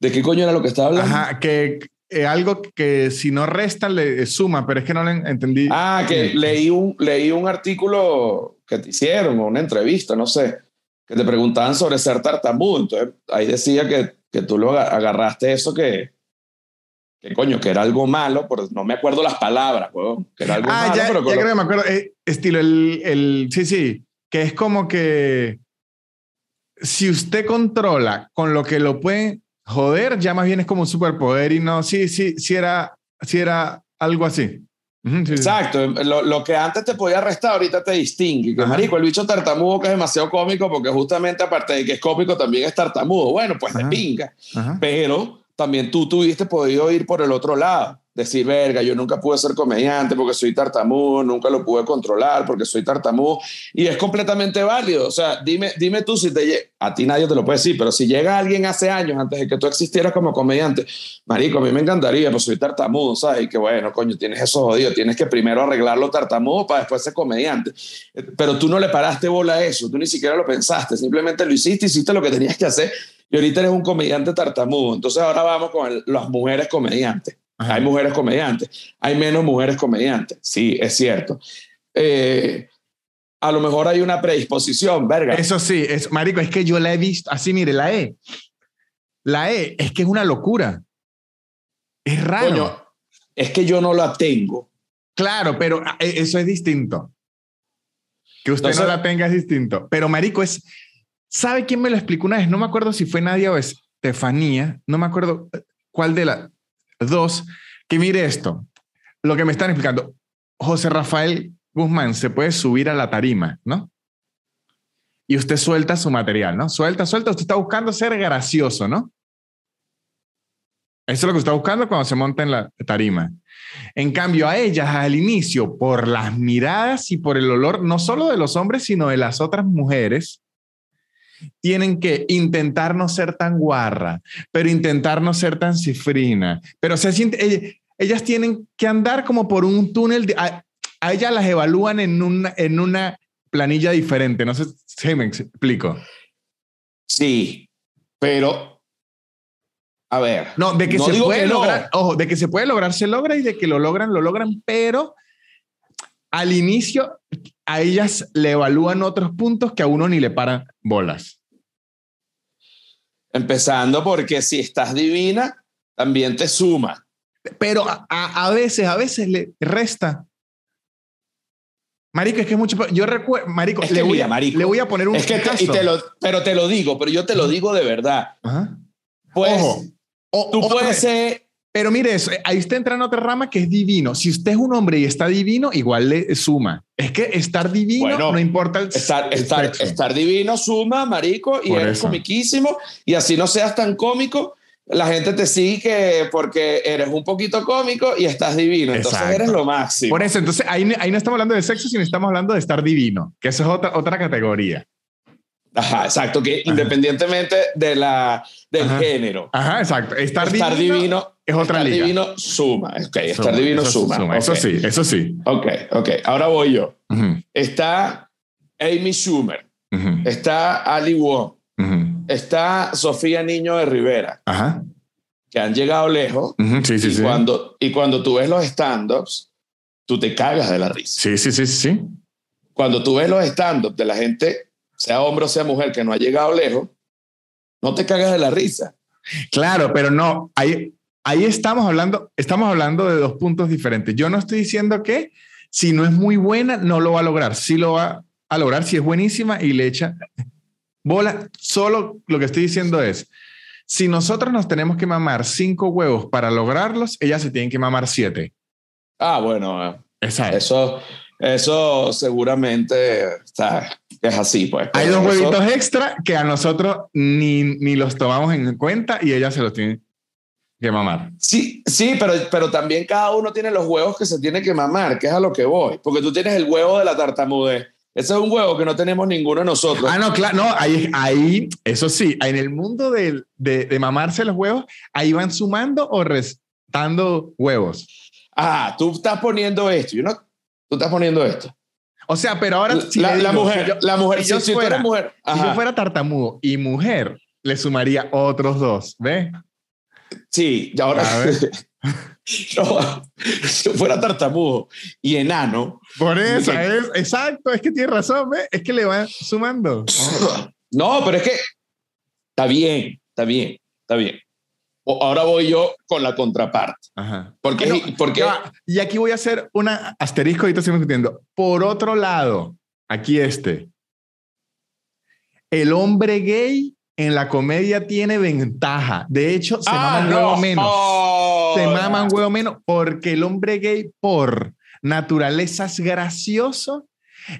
¿De qué coño era lo que estaba hablando? Ajá, que eh, algo que si no resta le suma, pero es que no le entendí. Ah, que leí un, leí un artículo que te hicieron, una entrevista, no sé, que te preguntaban sobre ser tartamudo. Entonces ahí decía que, que tú lo agarraste eso que, que coño, que era algo malo, pero no me acuerdo las palabras, que era algo ah, malo. Ya, pero ya creo que me acuerdo, eh, estilo, el, el, sí, sí, que es como que si usted controla con lo que lo puede joder ya más bien es como un superpoder y no, sí, sí, sí era, sí era algo así. Exacto, lo, lo, que antes te podía arrestar ahorita te distingue. Que marico, el bicho tartamudo que es demasiado cómico porque justamente aparte de que es cómico también es tartamudo. Bueno, pues de pinga. Pero también tú tuviste podido ir por el otro lado. Decir, verga, yo nunca pude ser comediante porque soy tartamudo, nunca lo pude controlar porque soy tartamudo, y es completamente válido. O sea, dime, dime tú si te a ti nadie te lo puede decir, pero si llega alguien hace años antes de que tú existieras como comediante, marico, a mí me encantaría, pues soy tartamudo, ¿sabes? Y que bueno, coño, tienes eso jodido, tienes que primero arreglarlo tartamudo para después ser comediante. Pero tú no le paraste bola a eso, tú ni siquiera lo pensaste, simplemente lo hiciste, hiciste lo que tenías que hacer y ahorita eres un comediante tartamudo. Entonces ahora vamos con las mujeres comediantes. Hay mujeres comediantes, hay menos mujeres comediantes, sí, es cierto. Eh, a lo mejor hay una predisposición, verga. Eso sí, es, marico, es que yo la he visto, así mire, la E. La E es que es una locura. Es raro. es que yo no la tengo. Claro, pero ah, e, eso es distinto. Que usted no la tenga es distinto. Pero marico es, ¿sabe quién me lo explicó una vez? No me acuerdo si fue Nadia o Estefanía, no me acuerdo eh, cuál de la, Dos, que mire esto, lo que me están explicando. José Rafael Guzmán se puede subir a la tarima, ¿no? Y usted suelta su material, ¿no? Suelta, suelta. Usted está buscando ser gracioso, ¿no? Eso es lo que está buscando cuando se monta en la tarima. En cambio, a ellas al inicio, por las miradas y por el olor, no solo de los hombres, sino de las otras mujeres, tienen que intentar no ser tan guarra, pero intentar no ser tan cifrina, pero se siente, ellas, tienen que andar como por un túnel, a, ellas las evalúan en una, en una planilla diferente, no sé si me explico. Sí, pero a ver. No, de que se puede lograr, ojo, de que se puede lograr, se logra y de que lo logran, lo logran, pero al inicio a ellas le evalúan otros puntos que a uno ni le paran bolas. Empezando porque si estás divina, también te suma. Pero a, veces, a veces le resta. Marico, es que es mucho. Yo recuerdo, Marico, le, voy, le voy a poner un. Es que te, lo, pero te lo digo, pero yo te lo digo de verdad. Pues Ojo. tú puedes ser pero mire eso, eh, ahí está entrando otra rama que es divino. Si usted es un hombre y está divino, igual le suma. Es que estar divino no importa el estar, estar, estar, divino suma, marico, y eres comiquísimo. Y así no seas tan cómico, la gente te sigue porque eres un poquito cómico y estás divino. Entonces eres lo máximo. Por eso, entonces ahí, ahí no estamos hablando de sexo, sino estamos hablando de estar divino, que eso es otra, otra categoría. Ajá, exacto, que independientemente de la, del género. Ajá, exacto. Estar, divino, es otra estar liga. divino suma. Ok, estar divino suma. Eso sí, eso sí. Ok, ok. Ahora voy yo. Está Amy Schumer. Está Ali Wong. Está Sofía Niño de Rivera. Ajá. Que han llegado lejos. Sí, sí, y sí. Cuando, y cuando tú ves los stand-ups, tú te cagas de la risa. Sí, sí, sí, sí. Cuando tú ves los stand-ups de la gente sea hombre o sea mujer, que no ha llegado lejos, no te cagas de la risa. Claro, pero no, ahí, ahí estamos hablando, estamos hablando de dos puntos diferentes. Yo no estoy diciendo que si no es muy buena, no lo va a lograr. Sí lo va a lograr si es buenísima y le echa bola. Solo lo que estoy diciendo es, si nosotros nos tenemos que mamar cinco huevos para lograrlos, ellas se tienen que mamar siete. Ah, bueno, eso, eso seguramente está, es así, pues. Hay dos huevitos extra que a nosotros ni, ni los tomamos en cuenta y ella se los tiene que mamar. Sí, sí, pero, pero también cada uno tiene los huevos que se tiene que mamar, que es a lo que voy. Porque tú tienes el huevo de la tartamudez. Ese es un huevo que no tenemos ninguno de nosotros. Ah, no, claro, no, ahí, ahí, eso sí, en el mundo de, de, de mamarse los huevos, ahí van sumando o restando huevos. Ah, tú estás poniendo esto, yo no, tú estás poniendo esto. O sea, pero ahora la, mujer, la mujer, si, yo fuera, mujer, si yo fuera tartamudo y mujer, le sumaría otros dos, ¿ve? Sí, y ahora. [LAUGHS] si yo fuera tartamudo y enano. Por eso, es, exacto, es que tiene razón. Es que le van sumando. No, pero es que está bien, está bien, está bien. Ahora voy yo con la contraparte. Ajá. Porque, porque... y aquí voy a hacer una asterisco, ahorita estoy discutiendo. Por otro lado, aquí este. El hombre gay en la comedia tiene ventaja. De hecho, se ah, maman huevo menos. Se maman huevo menos porque el hombre gay, por naturaleza, es gracioso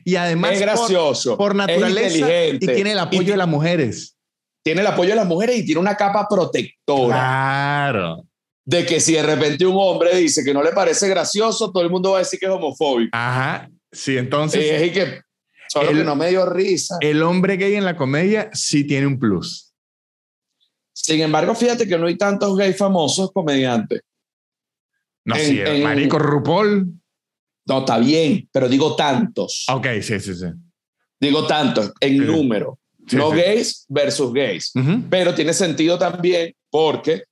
y además es gracioso, por, naturaleza y tiene el apoyo de las mujeres tiene el apoyo de las mujeres y tiene una capa protectora. Claro. de que si de repente un hombre dice que no le parece gracioso, todo el mundo va a decir que es homofóbico. Ajá, sí, entonces... es que solo que no me dio risa. El hombre gay en la comedia sí tiene un plus. Sin embargo, fíjate que no hay tantos gays famosos comediantes. No, sí, Marico RuPaul. No, está bien, pero digo tantos. Ok, sí, sí, sí. Digo tantos, en número. no gays versus gays. Pero tiene sentido también porque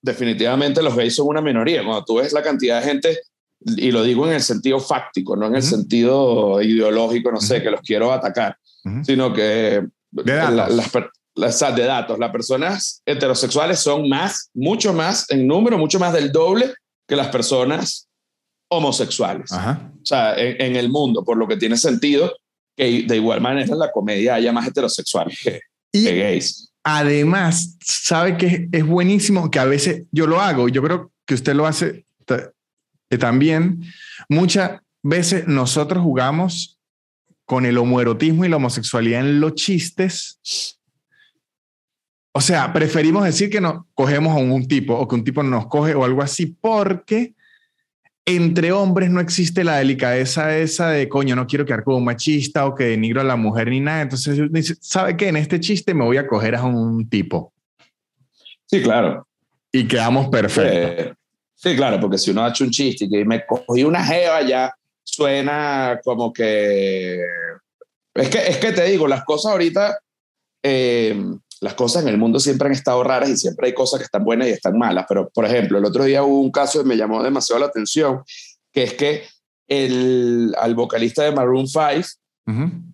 definitivamente los gays son una minoría. Cuando tú ves la cantidad de gente, y lo digo en el sentido fáctico, no en el sentido ideológico, no sé, que los quiero atacar, sino que de datos. las, de datos. Las personas heterosexuales son más, mucho más en número, mucho más del doble que las personas homosexuales. O sea, en, el mundo, por lo que tiene sentido que de igual manera en la comedia haya más heterosexuales que, gays. Además, sabe que es buenísimo que a veces yo lo hago, yo creo que usted lo hace eh, también. Muchas veces nosotros jugamos con el homoerotismo y la homosexualidad en los chistes. O sea, preferimos decir que nos cogemos a un tipo o que un tipo nos coge o algo así porque entre hombres no existe la delicadeza esa de coño, no quiero quedar como un machista o que denigro a la mujer ni nada. Entonces dice, ¿sabe qué? En este chiste me voy a coger a un tipo. Sí, claro. Y quedamos perfectos. Sí, claro, porque si uno ha hecho un chiste y que me cogí una jeva ya suena como que... Es que, es que te digo, las cosas ahorita... Eh, las cosas en el mundo siempre han estado raras y siempre hay cosas que están buenas y están malas. Pero, por ejemplo, el otro día hubo un caso que me llamó demasiado la atención, que es que el, al vocalista de Maroon 5,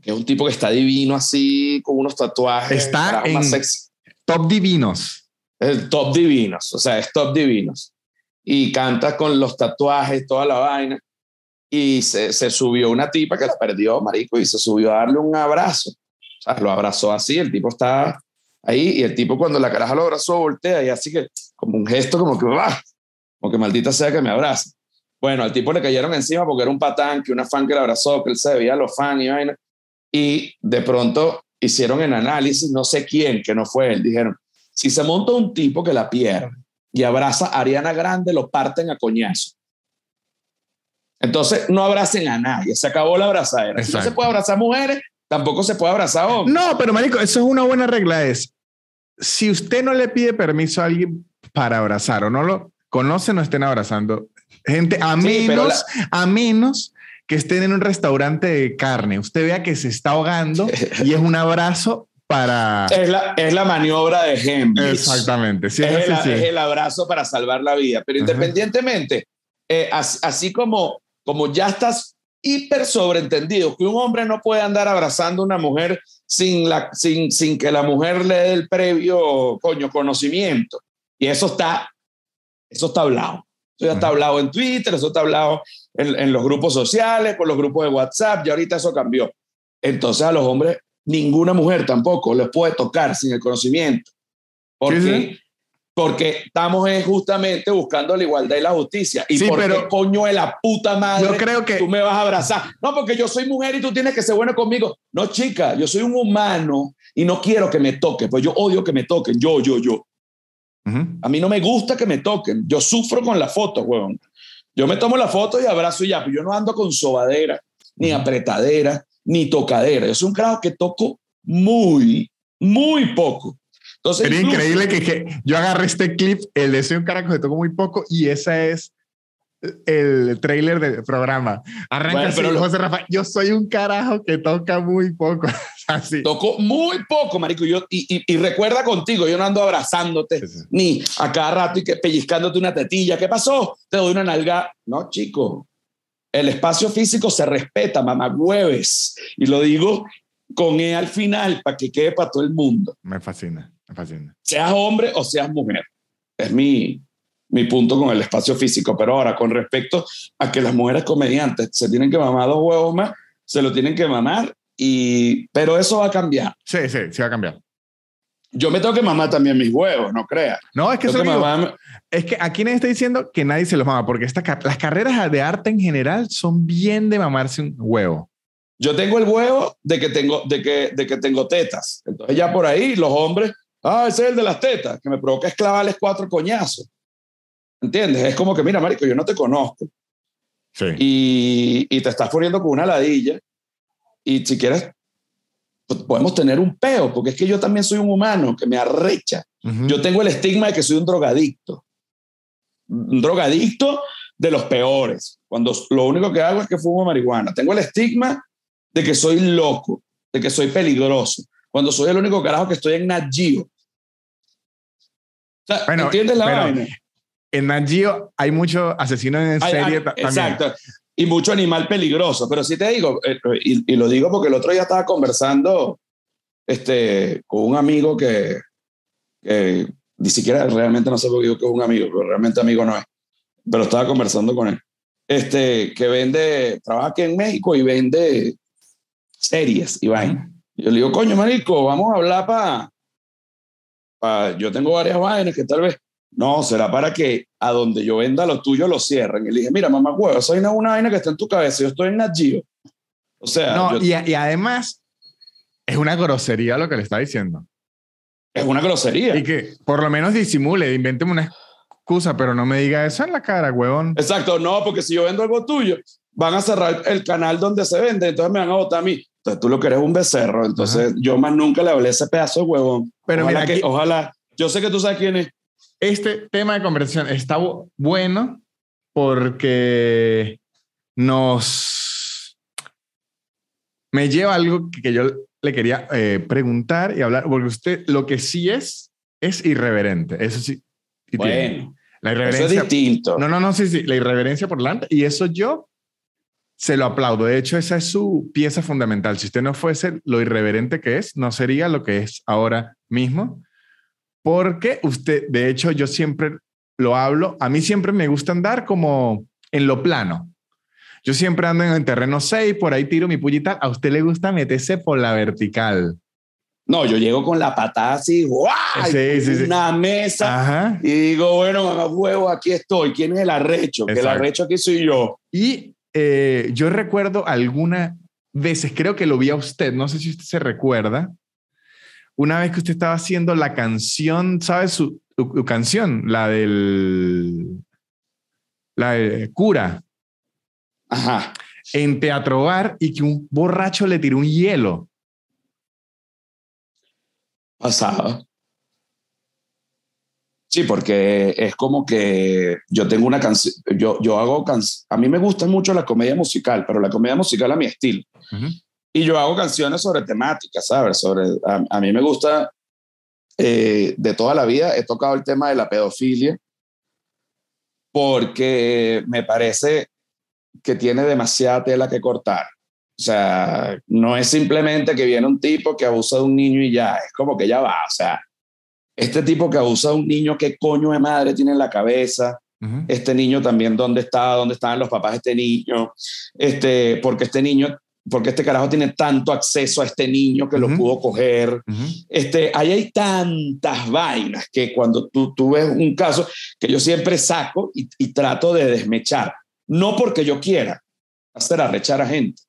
que es un tipo que está divino así, con unos tatuajes. Está en top divinos. Es top divinos, o sea, es top divinos. Y canta con los tatuajes, toda la vaina. Y se, se subió una tipa que la perdió, marico, y se subió a darle un abrazo. O sea, lo abrazó así, el tipo está ahí y el tipo cuando la caraja lo abrazó voltea y así que como un gesto como que va, como que maldita sea que me abraza. Bueno, al tipo le cayeron encima porque era un patán, que una fan que le abrazó, que él se veía los fans y vaina. Y de pronto hicieron el análisis, no sé quién, que no fue él, dijeron, si se monta un tipo que la pierde y abraza a Ariana Grande, lo parten a coñazo. Entonces, no abracen a nadie, se acabó la abrazadera. Si no se puede abrazar mujeres, tampoco se puede abrazar hombres. No, pero marico, eso es una buena regla, es si usted no le pide permiso a alguien para abrazar o no lo conoce, no estén abrazando gente, a menos, a menos que estén en un restaurante de carne. Usted vea que se está ahogando [LAUGHS] y es un abrazo para... Es la, es la maniobra de Henry. Exactamente. Sí, es, el, es, el, abrazo para salvar la vida. Pero independientemente, eh, así, como, como ya estás hiper sobreentendido que un hombre no puede andar abrazando a una mujer sin, la, sin, sin que la mujer le dé el previo, coño, conocimiento. Y eso está, eso está hablado. Eso ya está hablado en Twitter, eso está hablado en, en los grupos sociales, por los grupos de WhatsApp, y ahorita eso cambió. Entonces a los hombres, ninguna mujer tampoco les puede tocar sin el conocimiento. Porque porque estamos justamente buscando la igualdad y la justicia. ¿Y por qué coño de la puta madre yo creo que... tú me vas a abrazar? No, porque yo soy mujer y tú tienes que ser bueno conmigo. No, chica, yo soy un humano y no quiero que me toquen, pues yo odio que me toquen, yo, yo, yo. A mí no me gusta que me toquen, yo sufro con la foto, huevón. Yo me tomo la foto y abrazo y ya, pero yo no ando con sobadera, ni apretadera, ni tocadera. Yo soy un carajo que toco muy, muy poco. Sería increíble que, yo agarré este clip, el de Soy un carajo que toco muy poco, y ese es el trailer del programa. Arranca pero José Rafael, yo soy un carajo que toca muy poco. [LAUGHS] Así. Toco muy poco, marico. Yo, y, y, recuerda contigo, yo no ando abrazándote, ni a cada rato y que pellizcándote una tetilla. ¿Qué pasó? Te doy una nalga. No, chico. El espacio físico se respeta, mamá hueves. Y lo digo con E al final para que quede para todo el mundo. Me fascina. Seas hombre o seas mujer. Es mi, mi punto con el espacio físico. Pero ahora, con respecto a que las mujeres comediantes se tienen que mamar dos huevos más, se lo tienen que mamar, y, pero eso va a cambiar. Sí, sí, sí va a cambiar. Yo me tengo que mamar también mis huevos, no creas. No, es que, eso es que aquí nadie está diciendo que nadie se los mama, porque esta, las carreras de arte en general son bien de mamarse un huevo. Yo tengo el huevo de que tengo, de que, de que tengo tetas. Entonces ya por ahí los hombres Ah, ese es el de las tetas, que me provoca esclavarles cuatro coñazos. ¿Entiendes? Es como que, mira, marico, yo no te conozco. Sí. Y, y te estás poniendo con una ladilla. Y si quieres, podemos tener un peo, porque es que yo también soy un humano que me arrecha. Yo tengo el estigma de que soy un drogadicto. Un drogadicto de los peores, cuando lo único que hago es que fumo marihuana. Tengo el estigma de que soy loco, de que soy peligroso, cuando soy el único carajo que estoy en Nat Geo. ¿Entiendes la vaina? En Nat Geo hay muchos asesinos en serie también. Exacto. Y mucho animal peligroso. Pero sí te digo, eh, y, lo digo porque el otro día estaba conversando este, con un amigo que, que ni siquiera realmente no sé por qué digo que es un amigo, pero realmente amigo no es pero estaba conversando con él, este, que vende, trabaja aquí en México y vende series y vainas. Yo le digo, coño, marico, vamos a hablar para... Pa, yo tengo varias vainas que tal vez... No, será para que a donde yo venda lo tuyo lo cierren. Y le dije, mira, mamá, huevo, esa vaina es una vaina que está en tu cabeza. Yo estoy en Nat O sea... No, y, y además es una grosería lo que le está diciendo. Es una grosería. Y que por lo menos disimule, invénteme una excusa, pero no me diga eso en la cara, huevón. Exacto, no, porque si yo vendo algo tuyo, van a cerrar el canal donde se vende, entonces me van a votar a mí. Entonces tú lo que eres un becerro, entonces yo más nunca le hablé ese pedazo de huevón. Pero ojalá mira, que, ojalá, yo sé que tú sabes quién es. Este tema de conversación está bueno porque nos me lleva algo que yo le quería eh, preguntar y hablar, porque usted lo que sí es, es irreverente. Eso sí, bueno, la irreverencia, eso es distinto. No, no, no, sí, sí, la irreverencia por delante. Y eso yo se lo aplaudo. De hecho, esa es su pieza fundamental. Si usted no fuese lo irreverente que es, no sería lo que es ahora mismo. Porque usted, de hecho, yo siempre lo hablo, a mí siempre me gusta andar como en lo plano. Yo siempre ando en el terreno 6, por ahí tiro mi puñita. A usted le gusta meterse por la vertical. No, yo llego con la patada así, ¡guau! Sí, sí, una mesa y digo, bueno, mamá huevo, aquí estoy. ¿Quién es el arrecho? Que el arrecho aquí soy yo. Y eh, yo recuerdo algunas veces, creo que lo vi a usted, no sé si usted se recuerda, una vez que usted estaba haciendo la canción, ¿sabe su, canción? La del... La de Cura. Ajá. En Teatro Bar y que un borracho le tiró un hielo pasaba. Sí, porque es como que yo tengo una canción, yo, yo hago canciones, a mí me gusta mucho la comedia musical, pero la comedia musical a mi estilo. Y yo hago canciones sobre temáticas, ¿sabes? Sobre, a, mí me gusta, eh, de toda la vida, he tocado el tema de la pedofilia, porque me parece que tiene demasiada tela que cortar. O sea, no es simplemente que viene un tipo que abusa de un niño y ya, es como que ya va. O sea, este tipo que abusa de un niño, ¿qué coño de madre tiene en la cabeza? Este niño también, ¿dónde está? ¿Dónde estaban los papás de este niño? Este, porque este niño, porque este carajo tiene tanto acceso a este niño que lo pudo coger. este, ahí hay tantas vainas que cuando tú, tú ves un caso que yo siempre saco y, y trato de desmechar. No porque yo quiera hacer arrechar a gente,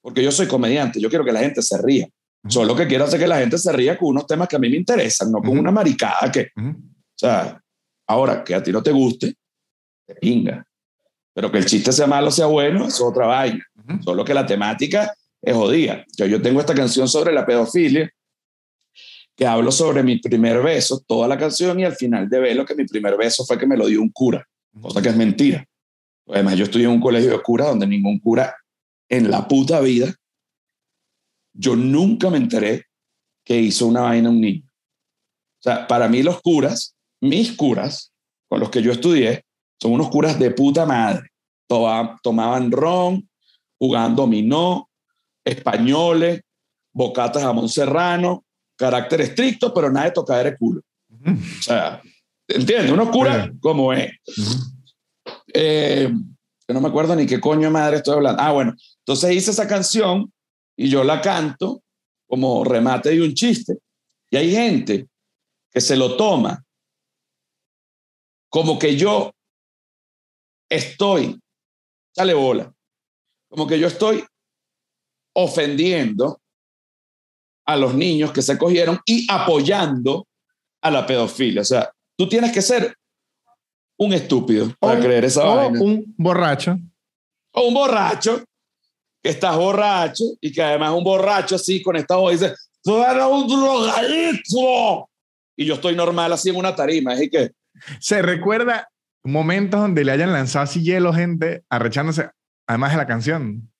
porque yo soy comediante, yo quiero que la gente se ría. Solo que quiero hacer que la gente se ría con unos temas que a mí me interesan, no con una maricada que, o sea, ahora que a ti no te guste, te pinga. Pero que el chiste sea malo o sea bueno, es otra vaina. Solo que la temática es jodida. Yo, yo tengo esta canción sobre la pedofilia, que hablo sobre mi primer beso, toda la canción, y al final de verlo que mi primer beso fue que me lo dio un cura, cosa que es mentira. Además, yo estudié en un colegio de cura donde ningún cura en la puta vida, yo nunca me enteré que hizo una vaina un niño. O sea, para mí los curas, mis curas, con los que yo estudié, son unos curas de puta madre. Tomaban ron, jugaban dominó, españoles, bocatas a serrano, carácter estricto, pero nada de tocar el culo. O sea, ¿entiendes? Unos curas como es. Eh, no me acuerdo ni qué coño madre estoy hablando. Ah, bueno, entonces hice esa canción y yo la canto como remate de un chiste. Y hay gente que se lo toma como que yo estoy, sale bola, como que yo estoy ofendiendo a los niños que se cogieron y apoyando a la pedofilia. O sea, tú tienes que ser un estúpido para creer esa o un borracho. O un borracho, que estás borracho y que además un borracho así con esta voz dice, tú eres un drogadicto. Y yo estoy normal así en una tarima, así que... Se recuerda momentos donde le hayan lanzado así hielo gente arrechándose, además de la canción.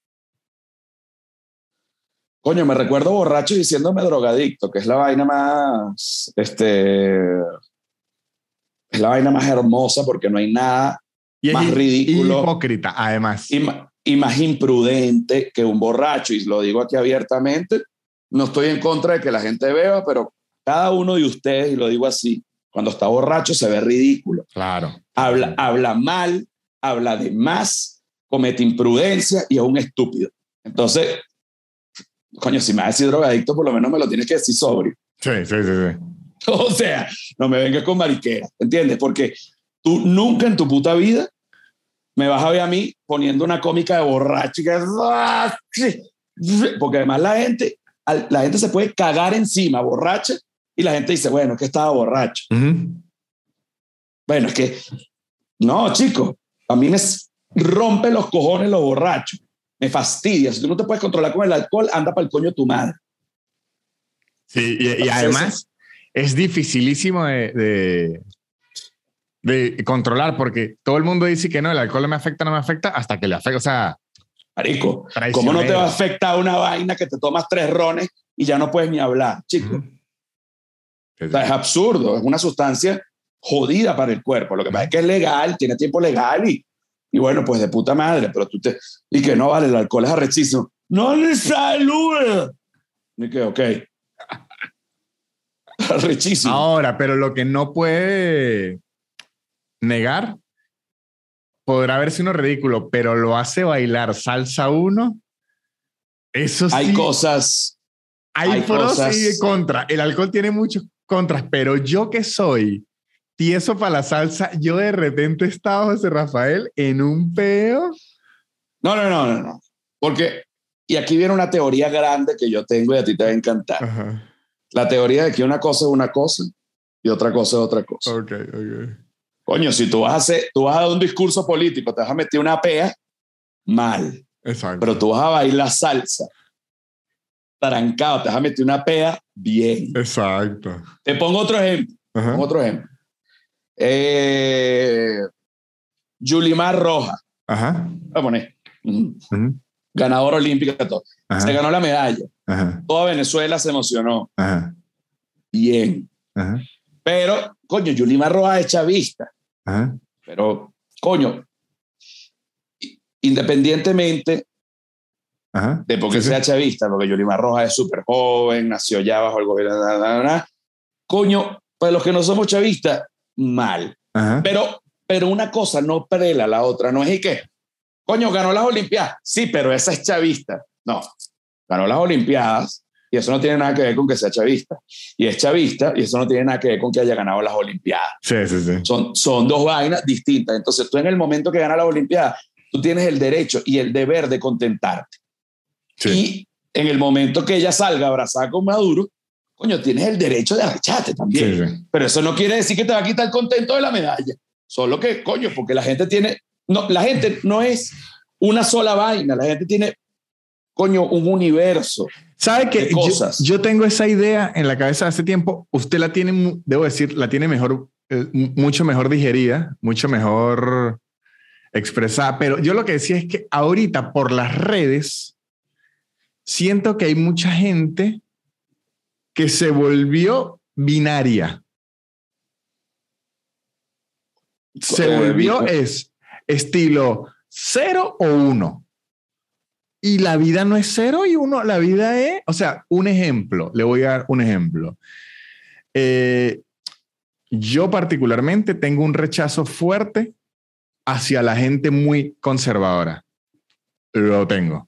Coño, me recuerdo borracho diciéndome drogadicto, que es la vaina más, este, es la vaina más hermosa porque no hay nada más ridículo. hipócrita, además. Y, y, más imprudente que un borracho, y lo digo aquí abiertamente, no estoy en contra de que la gente beba, pero cada uno de ustedes, y lo digo así, cuando está borracho se ve ridículo. Claro. Habla, habla mal, habla de más, comete imprudencia y es un estúpido. Entonces, coño, si me vas a decir drogadicto, por lo menos me lo tienes que decir sobrio. Sí, sí, sí, sí. [LAUGHS] O sea, no me vengas con mariquera, ¿entiendes? Porque tú nunca en tu puta vida me vas a ver a mí poniendo una cómica de borracho porque además la gente, la gente se puede cagar encima borracha y la gente dice, bueno, es que estaba borracho. Bueno, es que, no, chico, a mí me rompe los cojones los borrachos. Me fastidia. Si tú no te puedes controlar con el alcohol, anda para el coño tu madre. Sí, y, además es dificilísimo de, de, controlar porque todo el mundo dice que no, el alcohol no me afecta, no me afecta, hasta que le afecta. O sea, Marico, ¿cómo no te va a afectar una vaina que te tomas tres rones y ya no puedes ni hablar, chico? es absurdo, es una sustancia jodida para el cuerpo. Lo que pasa es que es legal, tiene tiempo legal y, y bueno, pues de puta madre, pero tú te... Y que no vale, el alcohol es arrechísimo. No le saluda. Y que, ok. [LAUGHS] Arrechísimo. Ahora, pero lo que no puede negar, podrá verse uno ridículo, pero lo hace bailar salsa uno. Eso sí. Hay cosas. Hay, hay pros y contra. El alcohol tiene muchos contras, pero yo que soy tieso para la salsa, yo de repente estaba, José Rafael, en un peo. No, no, no, no, no. Porque, y aquí viene una teoría grande que yo tengo y a ti te va a encantar. La teoría de que una cosa es una cosa y otra cosa es otra cosa. Ok, ok. Coño, si tú vas a hacer, tú vas a dar un discurso político, te vas a meter una pea, mal. Exacto. Pero tú vas a bailar salsa trancado, te vas a meter una pea bien. Exacto. Te pongo otro ejemplo. otro ejemplo. Eh, Yulimar Roja. Ajá. Voy a poner. Ganador olímpica. Todo. Se ganó la medalla. Toda Venezuela se emocionó. Bien. Pero, coño, Yulimar Roja es chavista. Pero, coño, independientemente de porque sea chavista, porque Yolima Roja es súper joven, nació ya bajo el gobierno. Coño, para los que no somos chavistas, mal. Pero, pero una cosa no prela la otra, no es y que, coño, ganó las Olimpiadas. Sí, pero esa es chavista. No, ganó las Olimpiadas y eso no tiene nada que ver con que sea chavista. Y es chavista y eso no tiene nada que ver con que haya ganado las Olimpiadas. Sí, sí, sí. Son, son dos vainas distintas. Entonces tú en el momento que gana las Olimpiadas, tú tienes el derecho y el deber de contentarte. Y en el momento que ella salga abrazada con Maduro, coño, tienes el derecho de arrecharte también. Pero eso no quiere decir que te va a quitar el contento de la medalla. Solo que, coño, porque la gente tiene, no, la gente no es una sola vaina, la gente tiene, coño, un universo. ¿Sabe que cosas? Yo, tengo esa idea en la cabeza hace tiempo, usted la tiene, debo decir, la tiene mejor, eh, mucho mejor digerida, mucho mejor expresada, pero yo lo que decía es que ahorita por las redes, siento que hay mucha gente que se volvió binaria. Se volvió es estilo cero o uno. Y la vida no es cero y uno, la vida es, o sea, un ejemplo, le voy a dar un ejemplo. Eh, yo particularmente tengo un rechazo fuerte hacia la gente muy conservadora. Lo tengo.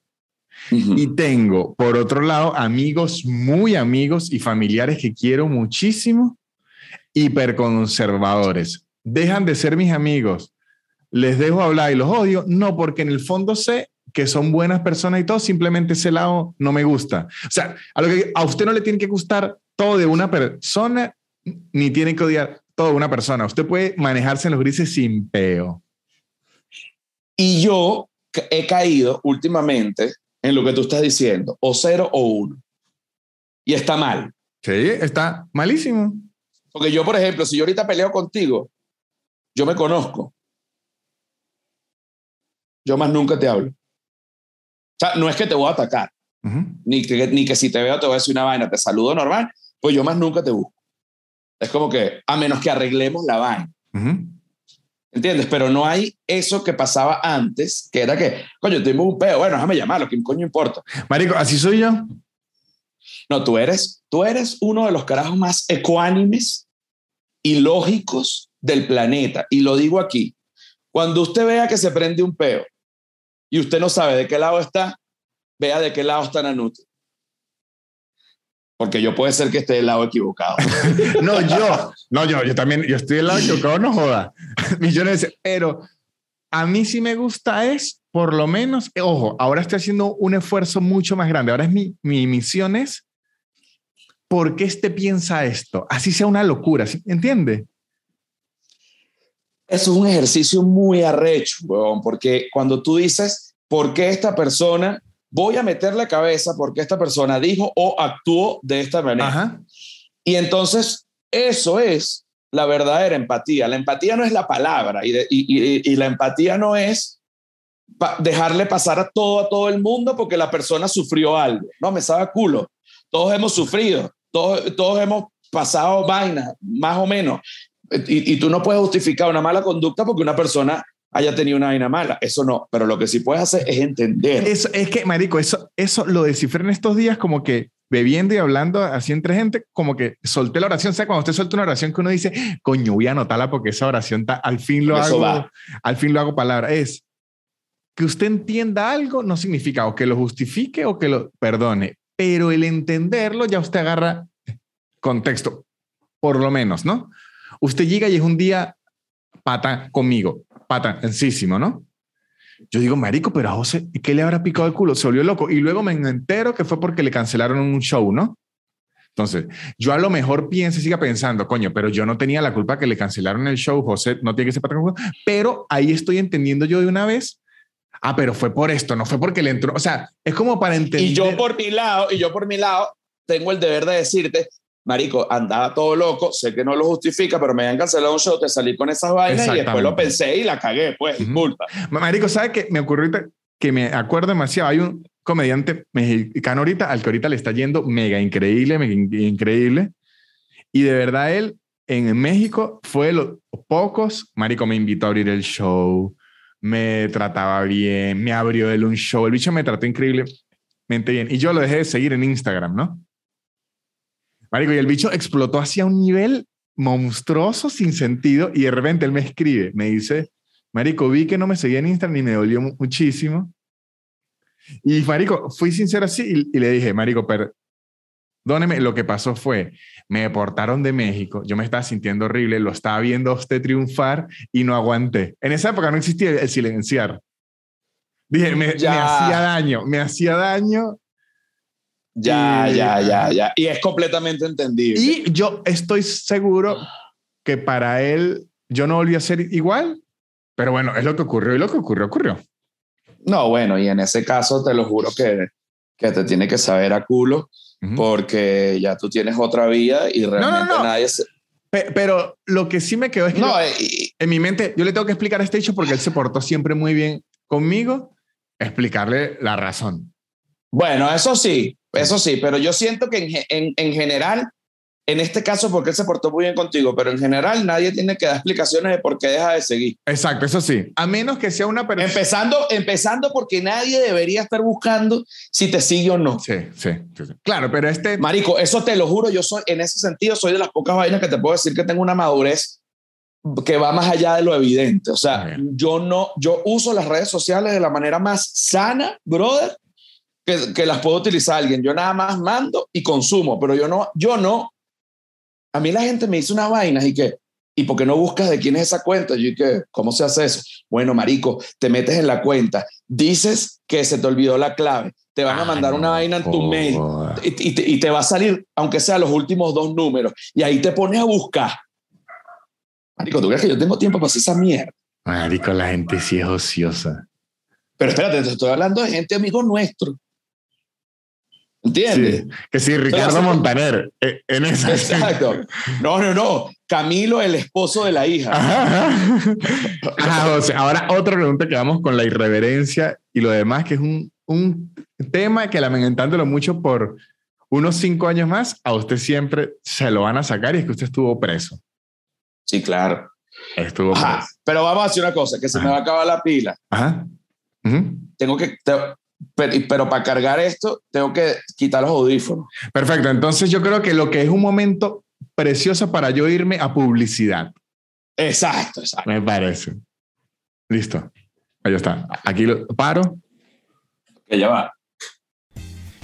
Y tengo, por otro lado, amigos muy amigos y familiares que quiero muchísimo, hiperconservadores. Dejan de ser mis amigos. Les dejo hablar y los odio, no porque en el fondo sé que son buenas personas y todo, simplemente ese lado no me gusta. O sea, a, lo que, a usted no le tiene que gustar todo de una persona, ni tiene que odiar toda una persona. Usted puede manejarse en los grises sin peo. Y yo he caído últimamente en lo que tú estás diciendo, o cero o uno. Y está mal. Sí, está malísimo. Porque yo, por ejemplo, si yo ahorita peleo contigo, yo me conozco. Yo más nunca te hablo. O sea, no es que te voy a atacar, ni, que, ni que si te veo te voy a decir una vaina, te saludo normal, pues yo más nunca te busco. Es como que, a menos que arreglemos la vaina. ¿Entiendes? Pero no hay eso que pasaba antes, que era que, coño, tengo un peo, bueno, déjame llamarlo, ¿qué coño importa? Marico, así soy yo. No, tú eres, tú eres uno de los carajos más ecuánimes y lógicos del planeta. Y lo digo aquí, cuando usted vea que se prende un peo y usted no sabe de qué lado está, vea de qué lado está Nanuti. Porque yo puede ser que esté del lado equivocado. [LAUGHS] no, yo, no, yo, yo también, yo estoy del lado equivocado, no joda. [LAUGHS] Millones de pero a mí sí me gusta es, por lo menos, ojo, ahora estoy haciendo un esfuerzo mucho más grande. Ahora es mi, mi misión es, ¿por qué este piensa esto? Así sea una locura, ¿sí? ¿entiende? Eso es un ejercicio muy arrecho, porque cuando tú dices, ¿por qué esta persona voy a meterle cabeza porque esta persona dijo o actuó de esta manera. Y entonces eso es la verdadera empatía. La empatía no es la palabra y, y, la empatía no es dejarle pasar a todo a todo el mundo porque la persona sufrió algo. No, me sabe culo. Todos hemos sufrido, todos, todos hemos pasado vainas, más o menos. Y, y, tú no puedes justificar una mala conducta porque una persona haya tenido una vaina mala. Eso no, pero lo que sí puedes hacer es entender. Eso, es que, Marico, eso, eso lo descifré en estos días como que bebiendo y hablando así entre gente, como que solté la oración. O sea, cuando usted suelta una oración que uno dice, coño, voy a anotarla porque esa oración al fin lo hago, al fin lo hago palabra. Es que usted entienda algo no significa o que lo justifique o que lo perdone, pero el entenderlo ya usted agarra contexto, por lo menos, ¿no? Usted llega y es un día pata conmigo patancísimo, ¿no? Yo digo, marico, pero a José, ¿qué le habrá picado el culo? Se volvió loco. Y luego me entero que fue porque le cancelaron un show, ¿no? Entonces, yo a lo mejor pienso y siga pensando, coño, pero yo no tenía la culpa que le cancelaron el show, José no tiene que ser patrón. Pero ahí estoy entendiendo yo de una vez, ah, pero fue por esto, no fue porque le entró. O sea, es como para entender. Y yo por mi lado, y yo por mi lado, tengo el deber de decirte, Marico, andaba todo loco, sé que no lo justifica, pero me habían cancelado un show, te salí con esas vainas y después lo pensé y la cagué, pues, disculpa. Marico, ¿sabes qué? Me ocurrió que me acuerdo demasiado, hay un comediante mexicano ahorita al que ahorita le está yendo mega increíble, mega increíble, y de verdad él en México fue de los pocos, Marico me invitó a abrir el show, me trataba bien, me abrió él un show, el bicho me trató increíblemente bien, y yo lo dejé de seguir en Instagram, ¿no? Marico, y el bicho explotó hacia un nivel monstruoso, sin sentido, y de repente él me escribe, me dice, Marico, vi que no me seguía en Instagram y me dolió muchísimo. Y Marico, fui sincero así y, le dije, Marico, perdóneme, lo que pasó fue, me deportaron de México, yo me estaba sintiendo horrible, lo estaba viendo a usted triunfar y no aguanté. En esa época no existía el silenciar. Dije, me, me hacía daño, me hacía daño ya, ya, ya, ya. Y es completamente entendible. Y yo estoy seguro que para él yo no volví a ser igual, pero bueno, es lo que ocurrió y lo que ocurrió, ocurrió. No, bueno, y en ese caso te lo juro que, que te tiene que saber a culo, porque ya tú tienes otra vida y realmente nadie se... Pero lo que sí me quedó es que no, en mi mente yo le tengo que explicar a este hecho porque él se portó siempre muy bien conmigo, explicarle la razón. Bueno, eso sí, eso sí, pero yo siento que en, en, general, en este caso, porque él se portó muy bien contigo, pero en general nadie tiene que dar explicaciones de por qué deja de seguir. Exacto, eso sí. A menos que sea una persona. Empezando, empezando porque nadie debería estar buscando si te sigue o no. Sí, sí, Claro, pero este. Marico, eso te lo juro, yo soy, en ese sentido, soy de las pocas vainas que te puedo decir que tengo una madurez que va más allá de lo evidente. O sea, yo no, yo uso las redes sociales de la manera más sana, brother, que, las puedo utilizar alguien. Yo nada más mando y consumo, pero yo no, yo no. A mí la gente me dice unas vainas y que, ¿y por qué no buscas de quién es esa cuenta? Yo que, ¿cómo se hace eso? Bueno, marico, te metes en la cuenta, dices que se te olvidó la clave, te van a mandar una vaina en tu mail y, y, te, va a salir, aunque sea los últimos dos números, y ahí te pones a buscar. Marico, ¿tú crees que yo tengo tiempo para hacer esa mierda? Marico, la gente sí es ociosa. Pero espérate, te estoy hablando de gente amigo nuestro. ¿Entiendes? que sí, Ricardo Montaner, eh, en esa. Exacto. No, no, no. Camilo, el esposo de la hija. O sea, ahora otra pregunta que vamos con la irreverencia y lo demás, que es un, un tema que lamentándolo mucho por unos cinco años más, a usted siempre se lo van a sacar y es que usted estuvo preso. Sí, claro. Estuvo preso. Pero vamos a hacer una cosa, que se me va a acabar la pila. Ajá. Tengo que, pero, para cargar esto, tengo que quitar los audífonos. Perfecto. Entonces yo creo que lo que es un momento precioso para yo irme a publicidad. Exacto, exacto. Me parece. Listo. Ahí está. Aquí lo paro. Que ya va.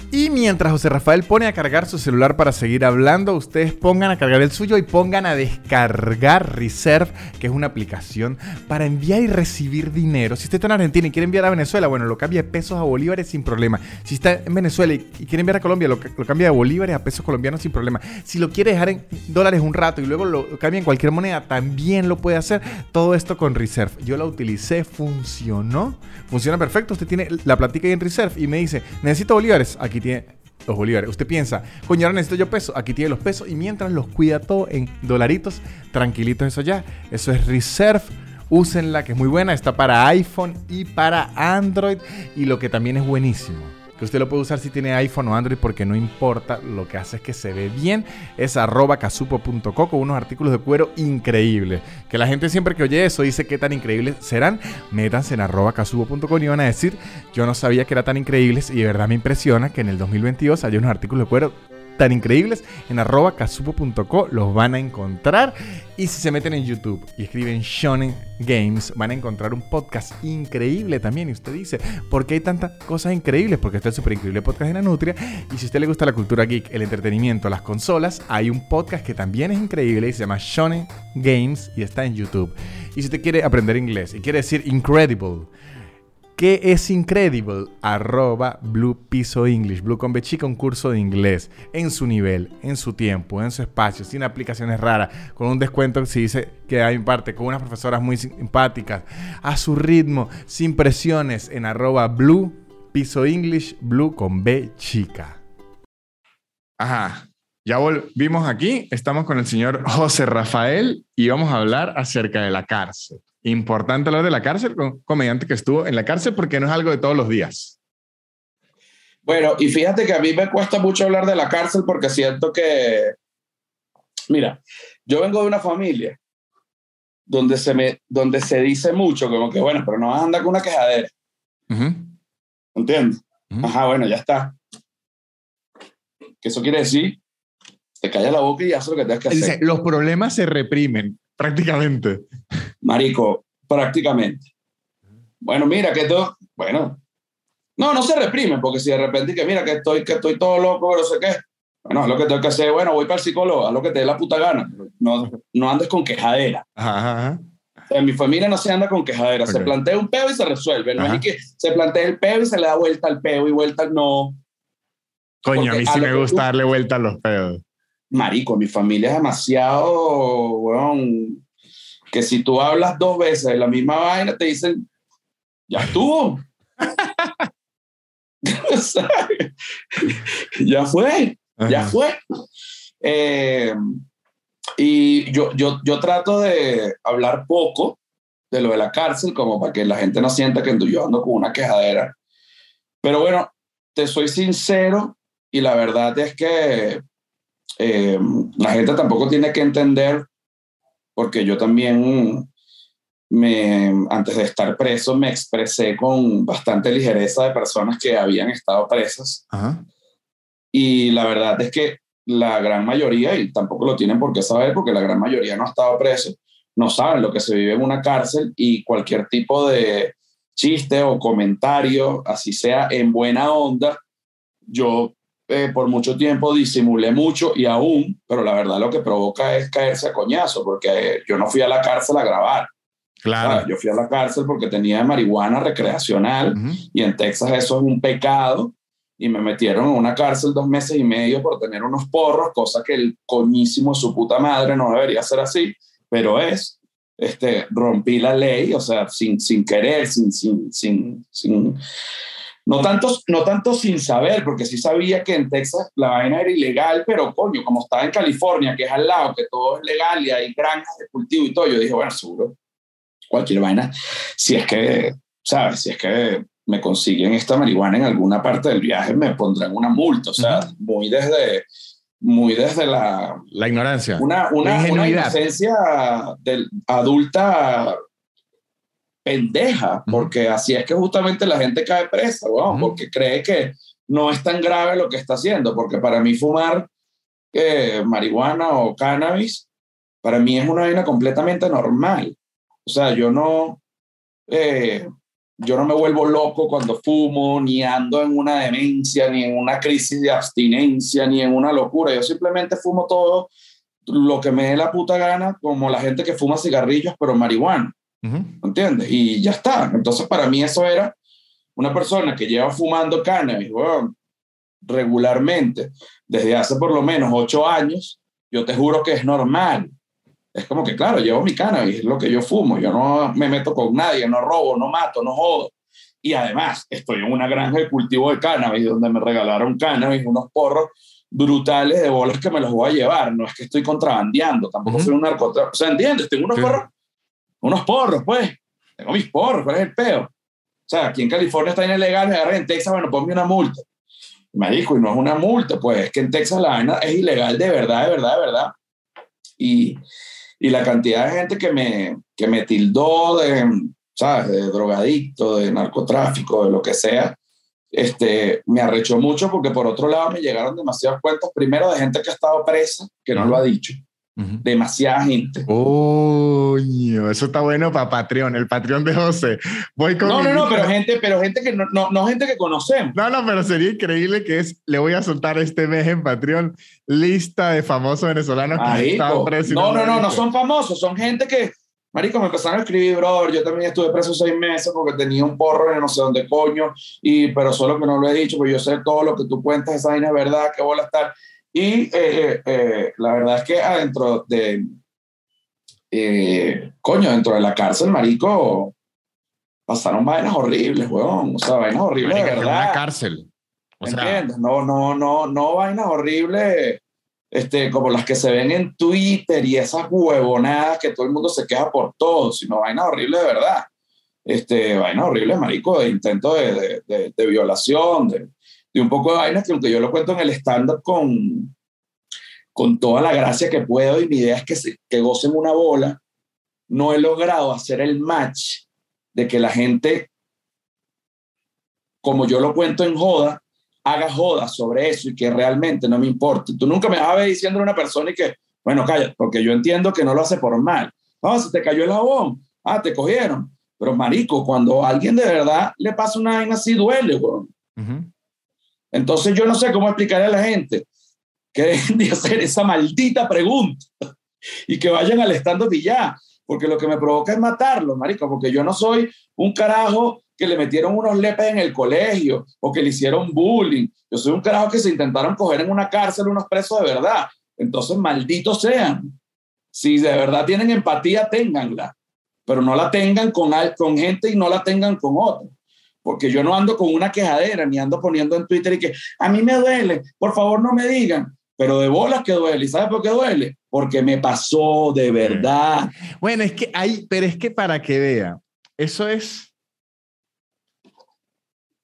Y mientras José Rafael pone a cargar su celular para seguir hablando, ustedes pongan a cargar el suyo y pongan a descargar Reserve, que es una aplicación para enviar y recibir dinero. Si usted está en Argentina y quiere enviar a Venezuela, bueno, lo cambia de pesos a bolívares sin problema. Si está en Venezuela y quiere enviar a Colombia, lo, cambia de bolívares a pesos colombianos sin problema. Si lo quiere dejar en dólares un rato y luego lo cambia en cualquier moneda, también lo puede hacer. Todo esto con Reserve. Yo la utilicé, funcionó. Funciona perfecto. Usted tiene la platica ahí en Reserve y me dice, necesito bolívares. Aquí tiene los bolívares. Usted piensa, coño, ahora necesito yo pesos. Aquí tiene los pesos y mientras los cuida todo en dolaritos, tranquilitos eso ya. Eso es Reserve. Úsenla, que es muy buena. Está para iPhone y para Android. Y lo que también es buenísimo que usted lo puede usar si tiene iPhone o Android porque no importa, lo que hace es que se ve bien, es arroba casupo.co con unos artículos de cuero increíbles. Que la gente siempre que oye eso dice qué tan increíbles serán, métanse en arroba casupo.co y van a decir, yo no sabía que era tan increíbles y de verdad me impresiona que en el 2022 haya unos artículos de cuero tan increíbles, en arroba casupo.co los van a encontrar. Y si se meten en YouTube y escriben Shonen Games, van a encontrar un podcast increíble también. Y usted dice, ¿por qué hay tantas cosas increíbles? Porque está el súper increíble podcast de la Nutria. Y si a usted le gusta la cultura geek, el entretenimiento, las consolas, hay un podcast que también es increíble y se llama Shonen Games y está en YouTube. Y si usted quiere aprender inglés y quiere decir incredible, ¿Qué es Incredible? Arroba Blue Piso English. Blue con Bechica, un curso de inglés en su nivel, en su tiempo, en su espacio, sin aplicaciones raras, con un descuento si dice que hay parte, con unas profesoras muy simpáticas, a su ritmo, sin presiones, en arroba Blue Piso English, Blue con B chica. Ajá. Ya volvimos aquí, estamos con el señor José Rafael y vamos a hablar acerca de la cárcel importante hablar de la cárcel con comediante que estuvo en la cárcel porque no es algo de todos los días. Bueno, y fíjate que a mí me cuesta mucho hablar de la cárcel porque siento que, mira, yo vengo de una familia donde se, me, donde se dice mucho, como que, bueno, pero no vas a andar con una quejadera. ¿Entiendes? Ajá, bueno, ya está. ¿Qué eso quiere decir? Te callas la boca y haces lo que tengas que hacer. Dice, los problemas se reprimen, prácticamente. Marico, prácticamente. Bueno, mira que todo, bueno, no, no se reprimen, porque si de repente que mira que estoy, que estoy todo loco, no sé qué, bueno, es lo que tengo que hacer, bueno, voy para el psicólogo, a lo que te dé la puta gana, no, no andes con quejadera. En mi familia no se anda con quejadera, se plantea un peo y se resuelve, no es que se plantea el peo y se le da vuelta al peo y vuelta al no. Coño, a mí sí me gusta darle vuelta a los peos. Marico, mi familia es demasiado, weón, que si tú hablas dos veces de la misma vaina, te dicen, ya estuvo. [LAUGHS] ya fue, ya fue. Eh, y yo, yo, yo trato de hablar poco de lo de la cárcel, como para que la gente no sienta que yo ando con una quejadera. Pero bueno, te soy sincero y la verdad es que eh, la gente tampoco tiene que entender porque yo también, me, antes de estar preso, me expresé con bastante ligereza de personas que habían estado presas. Y la verdad es que la gran mayoría, y tampoco lo tienen por qué saber, porque la gran mayoría no ha estado preso, no saben lo que se vive en una cárcel y cualquier tipo de chiste o comentario, así sea en buena onda, yo eh, por mucho tiempo disimulé mucho y aún, pero la verdad lo que provoca es caerse a coñazo, porque yo no fui a la cárcel a grabar. Claro. Yo fui a la cárcel porque tenía marihuana recreacional y en Texas eso es un pecado y me metieron en una cárcel dos meses y medio por tener unos porros, cosa que el coñísimo su puta madre no debería ser así, pero es. este, rompí la ley, o sea, sin, sin querer, sin, sin, sin, sin no tanto, no tanto sin saber, porque sí sabía que en Texas la vaina era ilegal, pero coño, como estaba en California, que es al lado, que todo es legal y hay granjas de cultivo y todo, yo dije, bueno, seguro, cualquier vaina, si es que, ¿sabes? Si es que me consiguen esta marihuana en alguna parte del viaje, me pondrán una multa, o sea, muy desde muy desde la... La ignorancia. Una, una, una inocencia del, adulta pendeja, porque así es que justamente la gente cae presa, porque cree que no es tan grave lo que está haciendo, porque para mí fumar eh, marihuana o cannabis, para mí es una vaina completamente normal. O sea, yo no, eh, yo no me vuelvo loco cuando fumo, ni ando en una demencia, ni en una crisis de abstinencia, ni en una locura. Yo simplemente fumo todo lo que me dé la puta gana, como la gente que fuma cigarrillos, pero marihuana. ¿Entiendes? Y ya está. Entonces, para mí eso era una persona que lleva fumando cannabis regularmente desde hace por lo menos ocho años. Yo te juro que es normal es como que, claro, llevo mi cannabis, es lo que yo fumo, yo no me meto con nadie, no robo, no mato, no jodo. Y además, estoy en una granja de cultivo de cannabis donde me regalaron cannabis, unos porros brutales de bolas que me los voy a llevar. No es que estoy contrabandeando, tampoco soy un narcotráfico. O sea, ¿entiendes? Tengo unos porros, unos porros, pues. Tengo mis porros, ¿cuál es el peo? O sea, aquí en California está ilegal, me en Texas, bueno, ponme una multa. Me dijo, y no es una multa, pues es que en Texas la vaina es ilegal de verdad, de verdad, de verdad. Y, y la cantidad de gente que me, que me tildó de, ¿sabes? De drogadicto, de narcotráfico, de lo que sea, este, me arrechó mucho porque por otro lado me llegaron demasiados cuentos, primero de gente que ha estado presa, que no lo ha dicho, Demasiada gente. Uy, eso está bueno para Patreon, el Patreon de José. Voy con no, no, no, pero gente, pero gente que no, no, no, gente que conocemos. No, no, pero sería increíble que es, le voy a soltar este mes en Patreon lista de famosos venezolanos que están presos. No, no, no, no son famosos, son gente que, marico, me empezaron a escribir, bro, yo también estuve preso seis meses porque tenía un porro en no sé dónde coño, y, pero solo que no lo he dicho, porque yo sé todo lo que tú cuentas, esa vaina es verdad, que voy a estar y eh, eh, eh, la verdad es que adentro de, coño, dentro de la cárcel, marico, pasaron vainas horribles, weón. O sea, vainas horribles de verdad. Una cárcel. O ¿Entiendes? No, no, no, no vainas horribles este, como las que se ven en Twitter y esas huevonadas que todo el mundo se queja por todo, sino vainas horribles de verdad. Este, vainas horribles, marico, de intento de, de, de violación, de, y un poco de vainas que aunque yo lo cuento en el stand-up con, con toda la gracia que puedo y mi idea es que, se, que gocen una bola, no he logrado hacer el match de que la gente, como yo lo cuento en joda, haga joda sobre eso y que realmente no me importe. Tú nunca me vas a ver diciendo a una persona y que, bueno, calla, porque yo entiendo que no lo hace por mal. No, se te cayó el jabón. Ah, te cogieron. Pero marico, cuando a alguien de verdad le pasa una vaina así, duele, weón. Entonces yo no sé cómo explicarle a la gente que dejen de hacer esa maldita pregunta y que vayan al stand y ya, porque lo que me provoca es matarlo, marico, porque yo no soy un carajo que le metieron unos lepes en el colegio o que le hicieron bullying. Yo soy un carajo que se intentaron coger en una cárcel unos presos de verdad. Entonces, malditos sean. Si de verdad tienen empatía, ténganla, pero no la tengan con, con gente y no la tengan con otros porque yo no ando con una quejadera, ni ando poniendo en Twitter y que a mí me duele, por favor no me digan, pero de bolas que duele. ¿Y sabes por qué duele? Porque me pasó de verdad. Bueno, es que hay, pero es que para que vea, eso es... O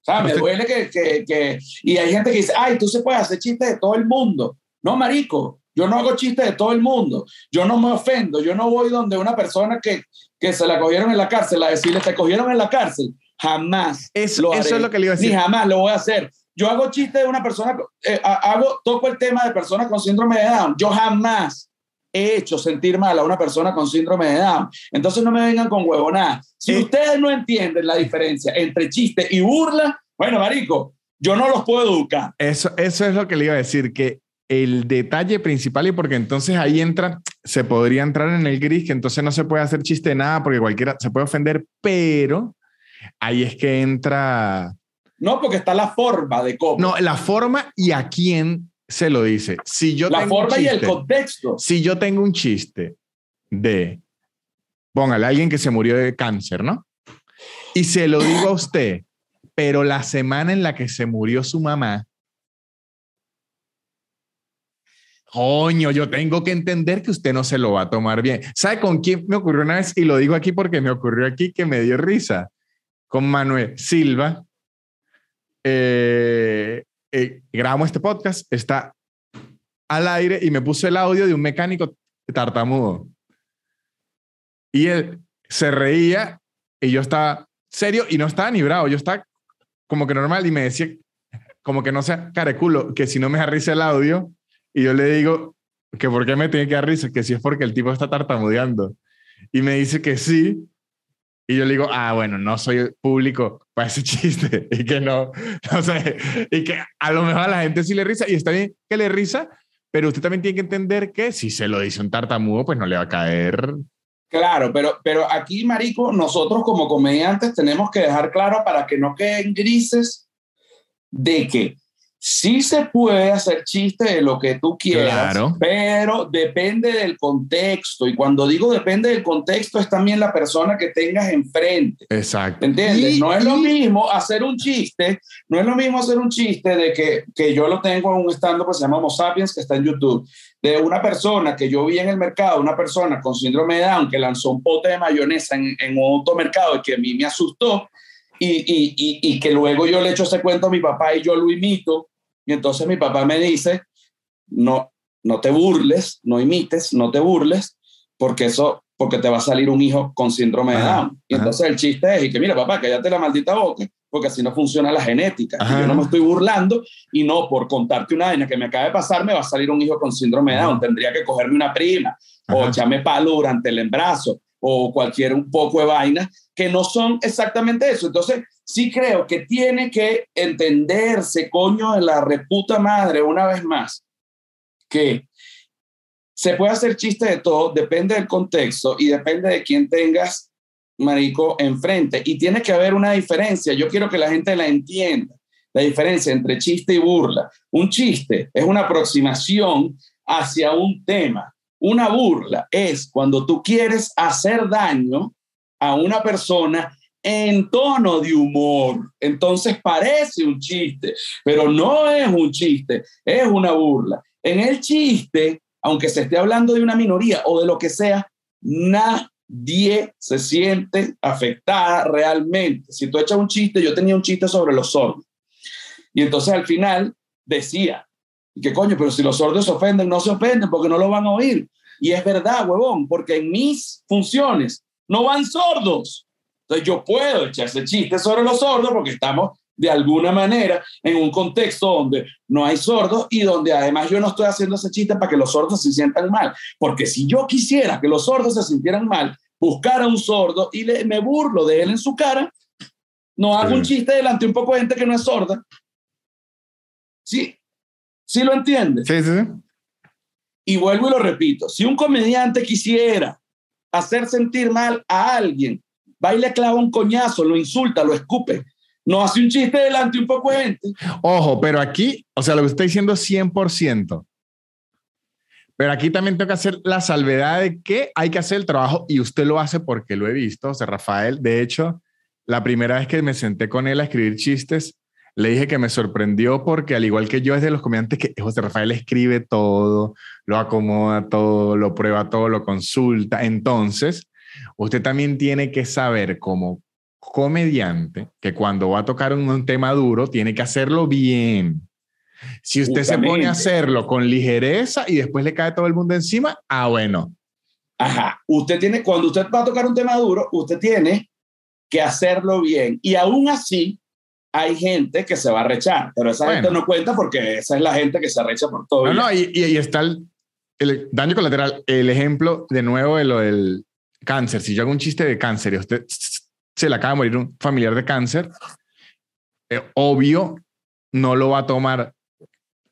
sea, me duele que, que, que, Y hay gente que dice, ay, tú se puedes hacer chistes de todo el mundo. No, marico, yo no hago chistes de todo el mundo. Yo no me ofendo. Yo no voy donde una persona que, que se la cogieron en la cárcel a decirle, te cogieron en la cárcel. Jamás. Eso, eso es lo que le iba a decir. Ni jamás lo voy a hacer. Yo hago chiste de una persona, eh, hago, toco el tema de personas con síndrome de Down. Yo jamás he hecho sentir mal a una persona con síndrome de Down. Entonces no me vengan con huevonadas. Si ustedes no entienden la diferencia entre chiste y burla, bueno, marico, yo no los puedo educar. Eso, eso es lo que le iba a decir, que el detalle principal y porque entonces ahí entra, se podría entrar en el gris, que entonces no se puede hacer chiste de nada porque cualquiera se puede ofender, pero ahí es que entra... No, porque está la forma de cómo. No, la forma y a quién se lo dice. Si yo la forma y el contexto. Si yo tengo un chiste de póngale, alguien que se murió de cáncer, ¿no? Y se lo digo a usted, pero la semana en la que se murió su mamá, coño, yo tengo que entender que usted no se lo va a tomar bien. ¿Sabe con quién me ocurrió una vez? Y lo digo aquí porque me ocurrió aquí que me dio risa. Con Manuel Silva. Eh, eh, grabamos este podcast, está al aire y me puso el audio de un mecánico tartamudo. Y él se reía y yo estaba serio y no estaba ni yo estaba como que normal y me decía, como que no sea careculo, que si no me da el audio, y yo le digo que por qué me tiene que dar que si es porque el tipo está tartamudeando. Y me dice que sí. Y yo le digo, ah, bueno, no soy público para ese [LAUGHS] chiste. Y que no, no sé, y que a lo mejor a la gente sí le risa. Y está bien que le risa, pero usted también tiene que entender que si se lo dice un tartamudo, pues no le va a caer. Claro, pero, pero aquí, Marico, nosotros como comediantes tenemos que dejar claro para que no queden grises de que Sí se puede hacer chiste de lo que tú quieras, pero depende del contexto. Y cuando digo depende del contexto, es también la persona que tengas enfrente. Exacto. ¿Entiendes? no es lo mismo hacer un chiste, no es lo mismo hacer un chiste de que, que yo lo tengo en un stand que se llama Homo Sapiens, que está en YouTube, de una persona que yo vi en el mercado, una persona con síndrome de Down que lanzó un pote de mayonesa en, en un automercado y que a mí me asustó. Y, y, y, y que luego yo le echo ese cuento a mi papá y yo lo imito y entonces mi papá me dice, no, no te burles, no imites, no te burles, porque eso, porque te va a salir un hijo con síndrome de Down. Y entonces el chiste es, y que mira, papá, cállate la maldita boca, porque así no funciona la genética. Y yo no me estoy burlando y no por contarte una vaina que me acaba de pasar, me va a salir un hijo con síndrome de Down. Tendría que cogerme una prima o echarme palo durante el embarazo o cualquier un poco de vaina que no son exactamente eso. Entonces, sí creo que tiene que entenderse, coño, de la reputa madre, una vez más, que se puede hacer chiste de todo, depende del contexto y depende de quién tengas, marico, enfrente. Y tiene que haber una diferencia. Yo quiero que la gente la entienda. La diferencia entre chiste y burla. Un chiste es una aproximación hacia un tema. Una burla es cuando tú quieres hacer daño a una persona en tono de humor. Entonces parece un chiste, pero no es un chiste, es una burla. En el chiste, aunque se esté hablando de una minoría o de lo que sea, nadie se siente afectada realmente. Si tú echas un chiste, yo tenía un chiste sobre los sordos. Y entonces al final decía, ¿qué coño? Pero si los sordos se ofenden, no se ofenden porque no lo van a oír. Y es verdad, huevón, porque en mis funciones no van sordos. Entonces yo puedo echar ese chiste sobre los sordos porque estamos de alguna manera en un contexto donde no hay sordos y donde además yo no estoy haciendo ese chiste para que los sordos se sientan mal. Porque si yo quisiera que los sordos se sintieran mal, buscar a un sordo y le, me burlo de él en su cara, no hago un chiste delante de un poco de gente que no es sorda. ¿Sí? ¿Sí lo entiendes? Sí, sí, sí. Y vuelvo y lo repito, si un comediante quisiera hacer sentir mal a alguien va y le clava un coñazo, lo insulta, lo escupe. No hace un chiste delante un poco de gente. Ojo, pero aquí, o sea, lo que está diciendo es 100%. Pero aquí también tengo que hacer la salvedad de que hay que hacer el trabajo y usted lo hace porque lo he visto. O sea, Rafael, de hecho, la primera vez que me senté con él a escribir chistes, le dije que me sorprendió porque al igual que yo es de los comediantes que José Rafael escribe todo, lo acomoda todo, lo prueba todo, lo consulta. Entonces, usted también tiene que saber como comediante que cuando va a tocar un, tema duro, tiene que hacerlo bien. Si usted se pone a hacerlo con ligereza y después le cae todo el mundo encima, ah, bueno. Ajá, usted tiene, cuando usted va a tocar un tema duro, usted tiene que hacerlo bien. Y aún así, hay gente que se va a rechar, pero esa gente no cuenta porque esa es la gente que se recha por todo. No, no, y, y, está el, el, daño colateral. El ejemplo de nuevo de lo del cáncer, si yo hago un chiste de cáncer y usted se le acaba de morir un familiar de cáncer, eh, obvio no lo va a tomar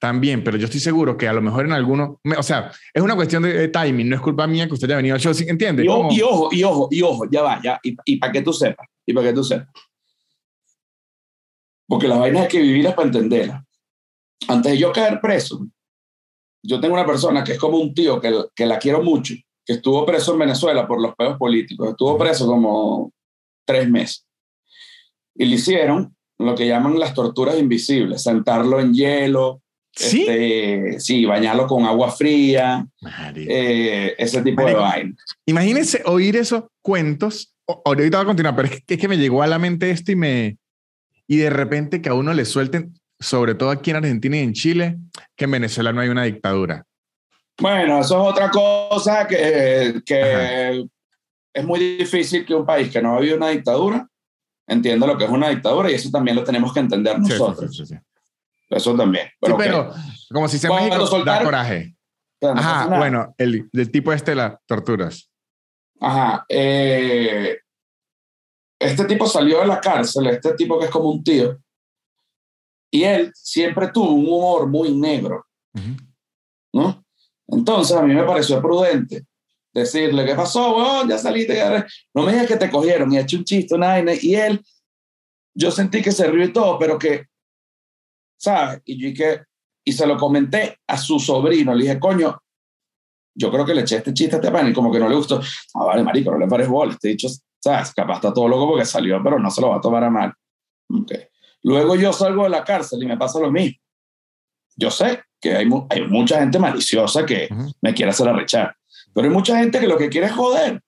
tan bien, pero yo estoy seguro que a lo mejor en alguno, o sea, es una cuestión de, timing, no es culpa mía que usted haya venido al show, ¿entiende? Y, y ojo, y ojo, y ojo, ya va, ya, y, y para que tú sepas, y para que tú sepas. Porque la vaina es que vivir es para entenderla. Antes de yo caer preso, yo tengo una persona que es como un tío que, que la quiero mucho, que estuvo preso en Venezuela por los pedos políticos. Estuvo preso como tres meses. Y le hicieron lo que llaman las torturas invisibles, sentarlo en hielo, ¿Sí? Este, sí, bañarlo con agua fría, eh, ese tipo de vaina. Imagínense oír esos cuentos. Ahorita voy a continuar, pero es que, es que me llegó a la mente esto y me. Y de repente que a uno le suelten, sobre todo aquí en Argentina y en Chile, que en Venezuela no hay una dictadura. Bueno, eso es otra cosa que, que es muy difícil que un país que no ha habido una dictadura entienda lo que es una dictadura y eso también lo tenemos que entender nosotros. Sí, sí, sí, eso también. Pero, pero como si se México soltar, da coraje. Ajá, bueno, el, del tipo este de las torturas. Ajá. Eh, este tipo salió de la cárcel, este tipo que es como un tío, y él siempre tuvo un humor muy negro, ¿no? Entonces a mí me pareció prudente decirle, ¿qué pasó, Ya saliste, no me digas que te cogieron y hecho un chiste, una y él, yo sentí que se rió y todo, pero que ¿sabes? Y yo dije, y se lo comenté a su sobrino, le dije, coño, yo creo que le eché este chiste a este pan y como que no le gustó. Ah, vale, marico, no le pares bola, este dicho, ¿sabes? Capaz está todo loco porque salió, pero no se lo va a tomar a mal. Okay. Luego yo salgo de la cárcel y me pasa lo mismo. Yo sé que hay, hay mucha gente maliciosa que me quiere hacer arrechar, pero hay mucha gente que lo que quiere es joder,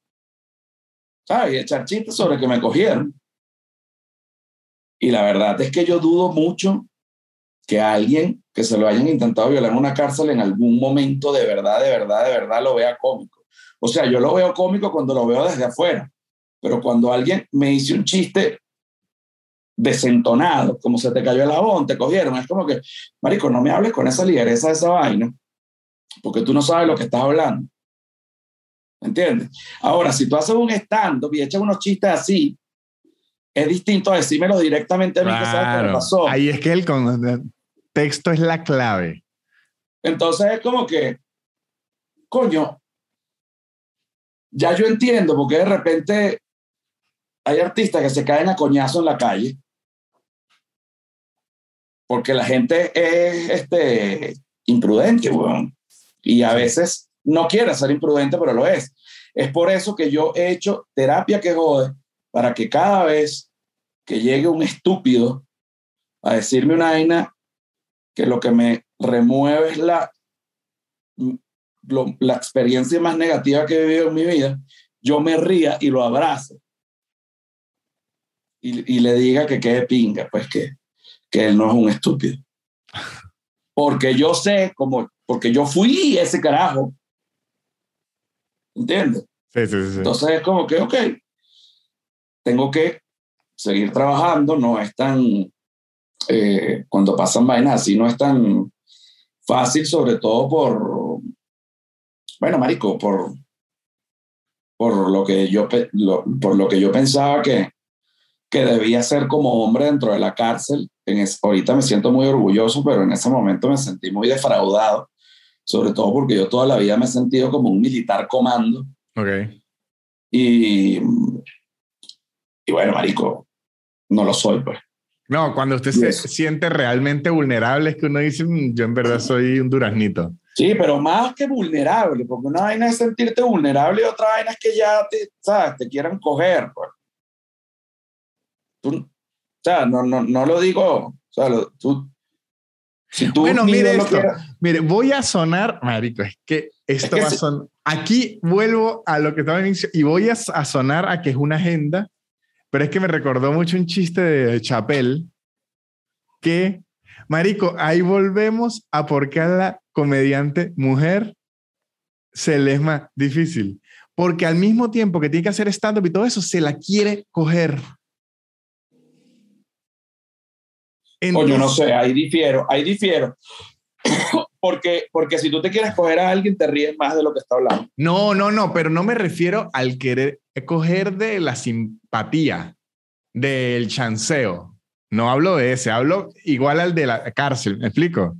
¿sabes? Y echar chistes sobre que me cogieron. Y la verdad es que yo dudo mucho que alguien que se lo hayan intentado violar en una cárcel en algún momento de verdad, de verdad, de verdad lo vea cómico. O sea, yo lo veo cómico cuando lo veo desde afuera, pero cuando alguien me hizo un chiste desentonado, como se te cayó el jabón, te cogieron, es como que, marico, no me hables con esa ligereza de esa vaina, porque tú no sabes lo que estás hablando. ¿Entiendes? Ahora, si tú haces un stand-up y echas unos chistes así, es distinto a decírmelo directamente a mí que sabes qué me pasó. Ahí es que el contexto es la clave. Entonces es como que, coño, ya yo entiendo porque de repente hay artistas que se caen a coñazo en la calle porque la gente es este, imprudente, y a veces no quiere ser imprudente, pero lo es. Es por eso que yo he hecho terapia que jode para que cada vez que llegue un estúpido a decirme una vaina que lo que me remueve es la, la experiencia más negativa que he vivido en mi vida, yo me ría y lo abrazo. Y, y le diga que quede pinga, pues que, que él no es un estúpido. Porque yo sé, como, porque yo fui ese carajo. ¿Entiendes? Sí, sí, sí. Entonces es como que, ok, tengo que seguir trabajando, no es tan, eh, cuando pasan vainas así, no es tan fácil, sobre todo por, bueno, Marico, por, por, lo, que yo, por lo que yo pensaba que, que debía ser como hombre dentro de la cárcel. En ahorita me siento muy orgulloso, pero en ese momento me sentí muy defraudado, sobre todo porque yo toda la vida me he sentido como un militar comando. Okay. Y, y bueno, marico, no lo soy, pues. No, cuando usted se siente realmente vulnerable es que uno dice, mm, yo en verdad soy un duraznito. Sí, pero más que vulnerable, porque una vaina es sentirte vulnerable y otra vaina es que ya te, ¿sabes? te quieran coger. Pues. Tú, o sea, no, no, no lo digo, o sea, tú, si tú bueno, mire esto, mire, voy a sonar, marico, es que esto va a sonar, aquí vuelvo a lo que estaba en inicio y voy a, a sonar a que es una agenda pero es que me recordó mucho un chiste de Chapel que, Marico, ahí volvemos a por qué a la comediante mujer se le es más difícil. Porque al mismo tiempo que tiene que hacer stand-up y todo eso, se la quiere coger. O yo no sé, ahí difiero, ahí difiero. [COUGHS] porque, porque si tú te quieres coger a alguien, te ríes más de lo que está hablando. No, no, no, pero no me refiero al querer coger de la simpatía, del chanceo. No hablo de ese, hablo igual al de la cárcel, ¿me explico?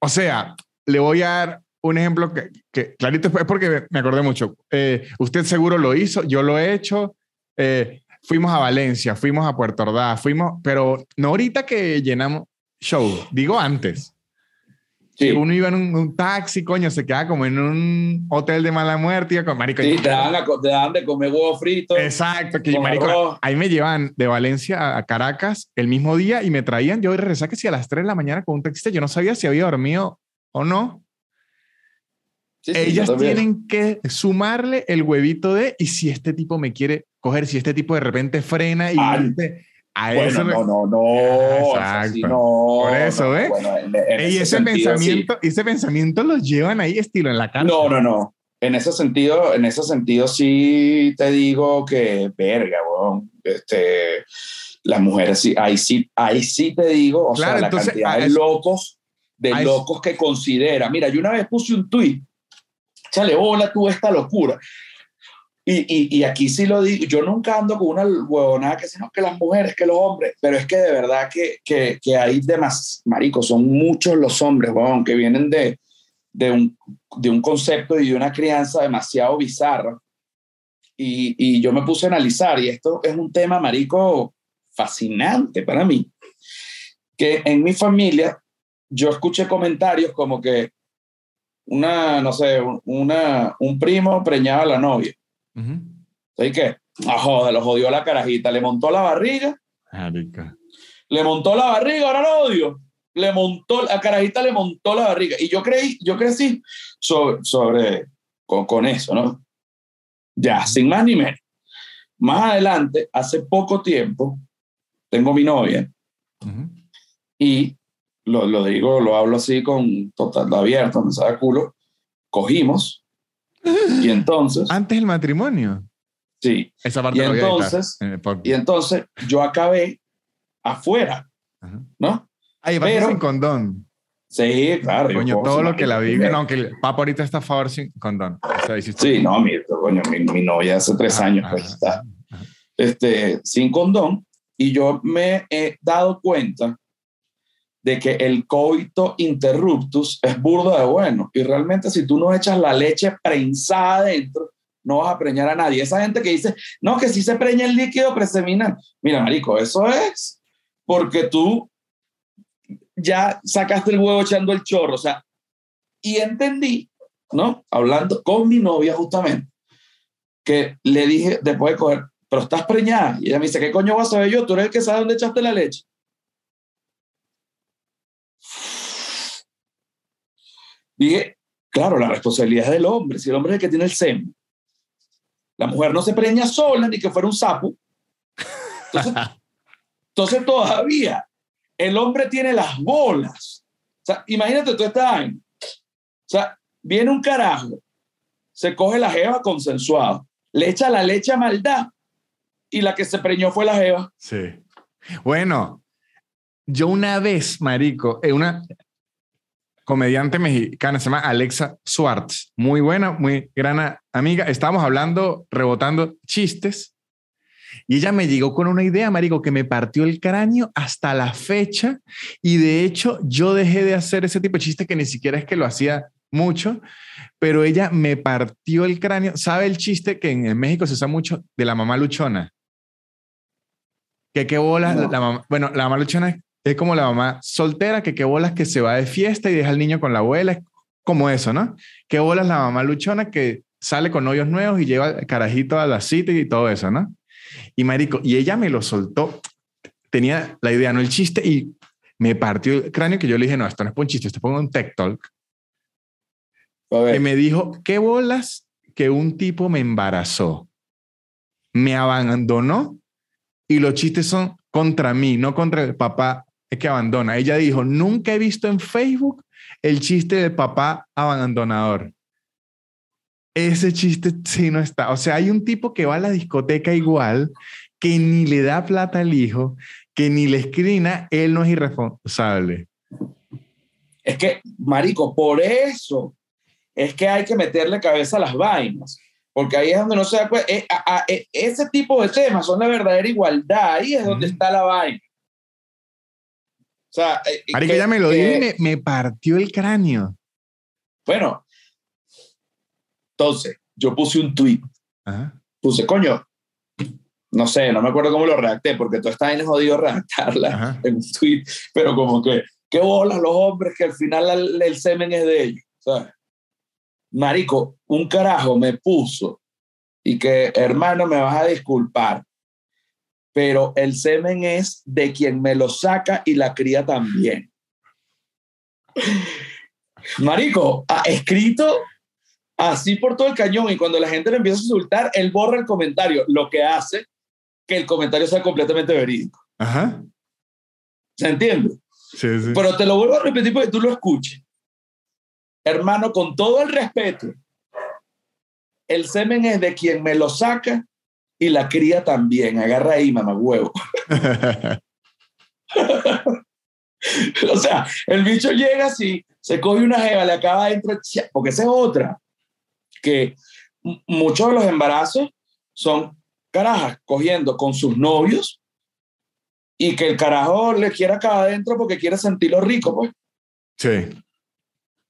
O sea, le voy a dar un ejemplo que, clarito es porque me acordé mucho. Eh, usted seguro lo hizo, yo lo he hecho. Eh, fuimos a Valencia, fuimos a Puerto Ordaz, fuimos, pero no ahorita que llenamos show, digo antes. Uno iba en un, taxi, coño, se queda como en un hotel de mala muerte. Y con, marico, sí, te dan, de comer huevos fritos. Exacto, que marico, ahí me llevan de Valencia a Caracas el mismo día y me traían, yo regresé que si a las 3 de la mañana con un taxista, yo no sabía si había dormido o no. Ellas tienen que sumarle el huevito de, y si este tipo me quiere coger, si este tipo de repente frena y... Dice, a bueno, no, no, no. Exacto. Por eso, ¿eh? y ese, pensamiento, ese pensamiento los llevan ahí estilo en la cara. No, no, no. En ese sentido, en ese sentido sí te digo que verga, weón. Este, las mujeres sí, ahí sí, ahí sí te digo, o sea, la cantidad de locos, de locos que considera. Mira, yo una vez puse un tweet, chale bola tú esta locura. Y, y, aquí sí lo digo, yo nunca ando con una huevonada que sino que las mujeres, que los hombres, pero es que de verdad que, que, que hay demás, maricos, son muchos los hombres, huevón, que vienen de, de, un, de un concepto y de una crianza demasiado bizarra. Y, y yo me puse a analizar, y esto es un tema, marico, fascinante para mí, que en mi familia yo escuché comentarios como que una, no sé, una, un primo preñaba a la novia ¿Sabes qué? Ah, joder, lo jodió la carajita. Le montó la barriga. Le montó la barriga, ahora lo odio. Le montó, la carajita le montó la barriga. Y yo creí, yo crecí sobre, sobre con, con eso, ¿no? Ya, sin más ni menos. Más adelante, hace poco tiempo, tengo mi novia y lo, lo, digo, lo hablo así con total abierto, me sabe culo. Cogimos y entonces... Antes del matrimonio. Sí. Esa parte y entonces, y entonces yo acabé afuera, ¿no? Ahí va sin condón. Sí, claro. Coño, todo lo que la Biblia, no, aunque el Papa ahorita está a favor sin condón. sí, no, mi, coño, mi, novia hace tres años pues, está este, sin condón y yo me he dado cuenta de que el coito interruptus es burdo de bueno. Y realmente si tú no echas la leche prensada adentro, no vas a preñar a nadie. Esa gente que dice, no, que si se preña el líquido preseminal. Mira, marico, eso es porque tú ya sacaste el huevo echando el chorro. O sea, y entendí, ¿no? Hablando con mi novia justamente, que le dije después de coger, pero estás preñada. Y ella me dice, ¿qué coño vas a saber yo? Tú eres el que sabe dónde echaste la leche. Dije, claro, la responsabilidad es del hombre, si el hombre es el que tiene el semen. La mujer no se preña sola ni que fuera un sapo. Entonces, [LAUGHS] todavía el hombre tiene las bolas. O sea, imagínate tú esta año. O sea, viene un carajo, se coge la jeva consensuado, le echa la leche a maldad y la que se preñó fue la jeva. Sí. Bueno, yo una vez, marico, en una, comediante mexicana, se llama Alexa Swartz. Muy buena, muy gran amiga. Estábamos hablando, rebotando chistes. Y ella me llegó con una idea, marico, que me partió el cráneo hasta la fecha. Y de hecho, yo dejé de hacer ese tipo de chistes que ni siquiera es que lo hacía mucho, pero ella me partió el cráneo. ¿Sabe el chiste que en, México se usa mucho de la mamá luchona? Que qué bola la mamá. Bueno, la mamá luchona es como la mamá soltera que qué bolas que se va de fiesta y deja al niño con la abuela, como eso, ¿no? Qué bolas la mamá luchona que sale con novios nuevos y lleva carajito a la cita y todo eso, ¿no? Y marico, y ella me lo soltó, tenía la idea, no el chiste, y me partió el cráneo que yo le dije, no, esto no es un chiste, esto es un tech talk. Y me dijo, qué bolas que un tipo me embarazó, me abandonó y los chistes son contra mí, no contra el papá es que abandona. Ella dijo, nunca he visto en Facebook el chiste del papá abandonador. Ese chiste sí no está. O sea, hay un tipo que va a la discoteca igual, que ni le da plata al hijo, que ni le escrina, él no es irresponsable. Es que, marico, por eso es que hay que meterle cabeza a las vainas, porque ahí es donde no se da cuenta. Eh, eh, ese tipo de temas son la verdadera igualdad, ahí es donde está la vaina. Sea, eh, que, ya me lo dijo y me, partió el cráneo. Bueno, entonces, yo puse un tweet. Puse, coño, no sé, no me acuerdo cómo lo redacté, porque tú estás en jodido redactarla [LAUGHS] en un tweet, pero como que qué bolas los hombres que al final el, semen es de ellos, ¿sabes? Marico, un carajo me puso y que, hermano, me vas a disculpar, pero el semen es de quien me lo saca y la cría también. Marico, ha escrito así por todo el cañón y cuando la gente le empieza a insultar, él borra el comentario, lo que hace que el comentario sea completamente verídico. Ajá. ¿Se entiende? Sí, sí. Pero te lo vuelvo a repetir porque tú lo escuches. Hermano, con todo el respeto, el semen es de quien me lo saca y la cría también. Agarra ahí, mamá huevo. [LAUGHS] o sea, el bicho llega así, se coge una jeva, le acaba dentro, porque esa es otra, que muchos de los embarazos son carajas cogiendo con sus novios y que el carajo le quiera acá adentro porque quiere sentirlo rico, pues. Sí.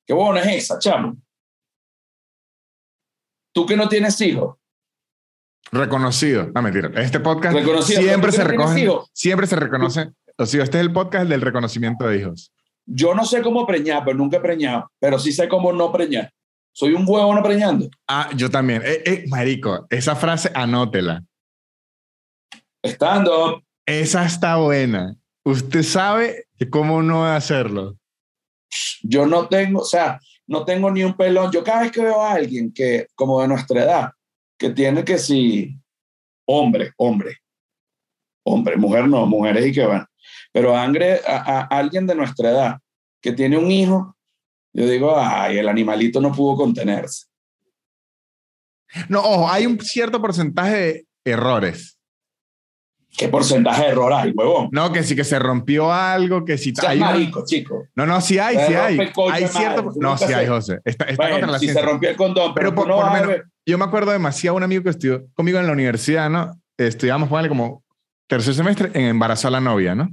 Qué bueno es esa, chamo. Tú que no tienes hijos. Reconocido. No, mentira. Este podcast siempre se reconoce. Siempre se reconoce. O sea, este es el podcast del reconocimiento de hijos. Yo no sé cómo preñar, pero nunca he preñado. Pero sí sé cómo no preñar. Soy un huevo no preñando. Ah, yo también. Eh, eh, marico, esa frase anótela. Estando. Esa está buena. Usted sabe cómo no hacerlo. Yo no tengo, o sea, no tengo ni un pelón. Yo cada vez que veo a alguien que, como de nuestra edad, que tiene que si, hombre, hombre, hombre, mujer no, mujeres y que van. Pero a, a, alguien de nuestra edad que tiene un hijo, yo digo, ay, el animalito no pudo contenerse. No, ojo, hay un cierto porcentaje de errores. ¿Qué porcentaje de error hay, huevón? No, que sí que se rompió algo, que si hay marico, chico. No, no, sí hay, sí hay. Hay cierto, no, sí hay, José. Está, bueno, si se rompió el condón, pero, por, no menos, yo me acuerdo demasiado un amigo que estudió conmigo en la universidad, ¿no? Estudiamos, póngale como tercer semestre en embarazo a la novia, ¿no?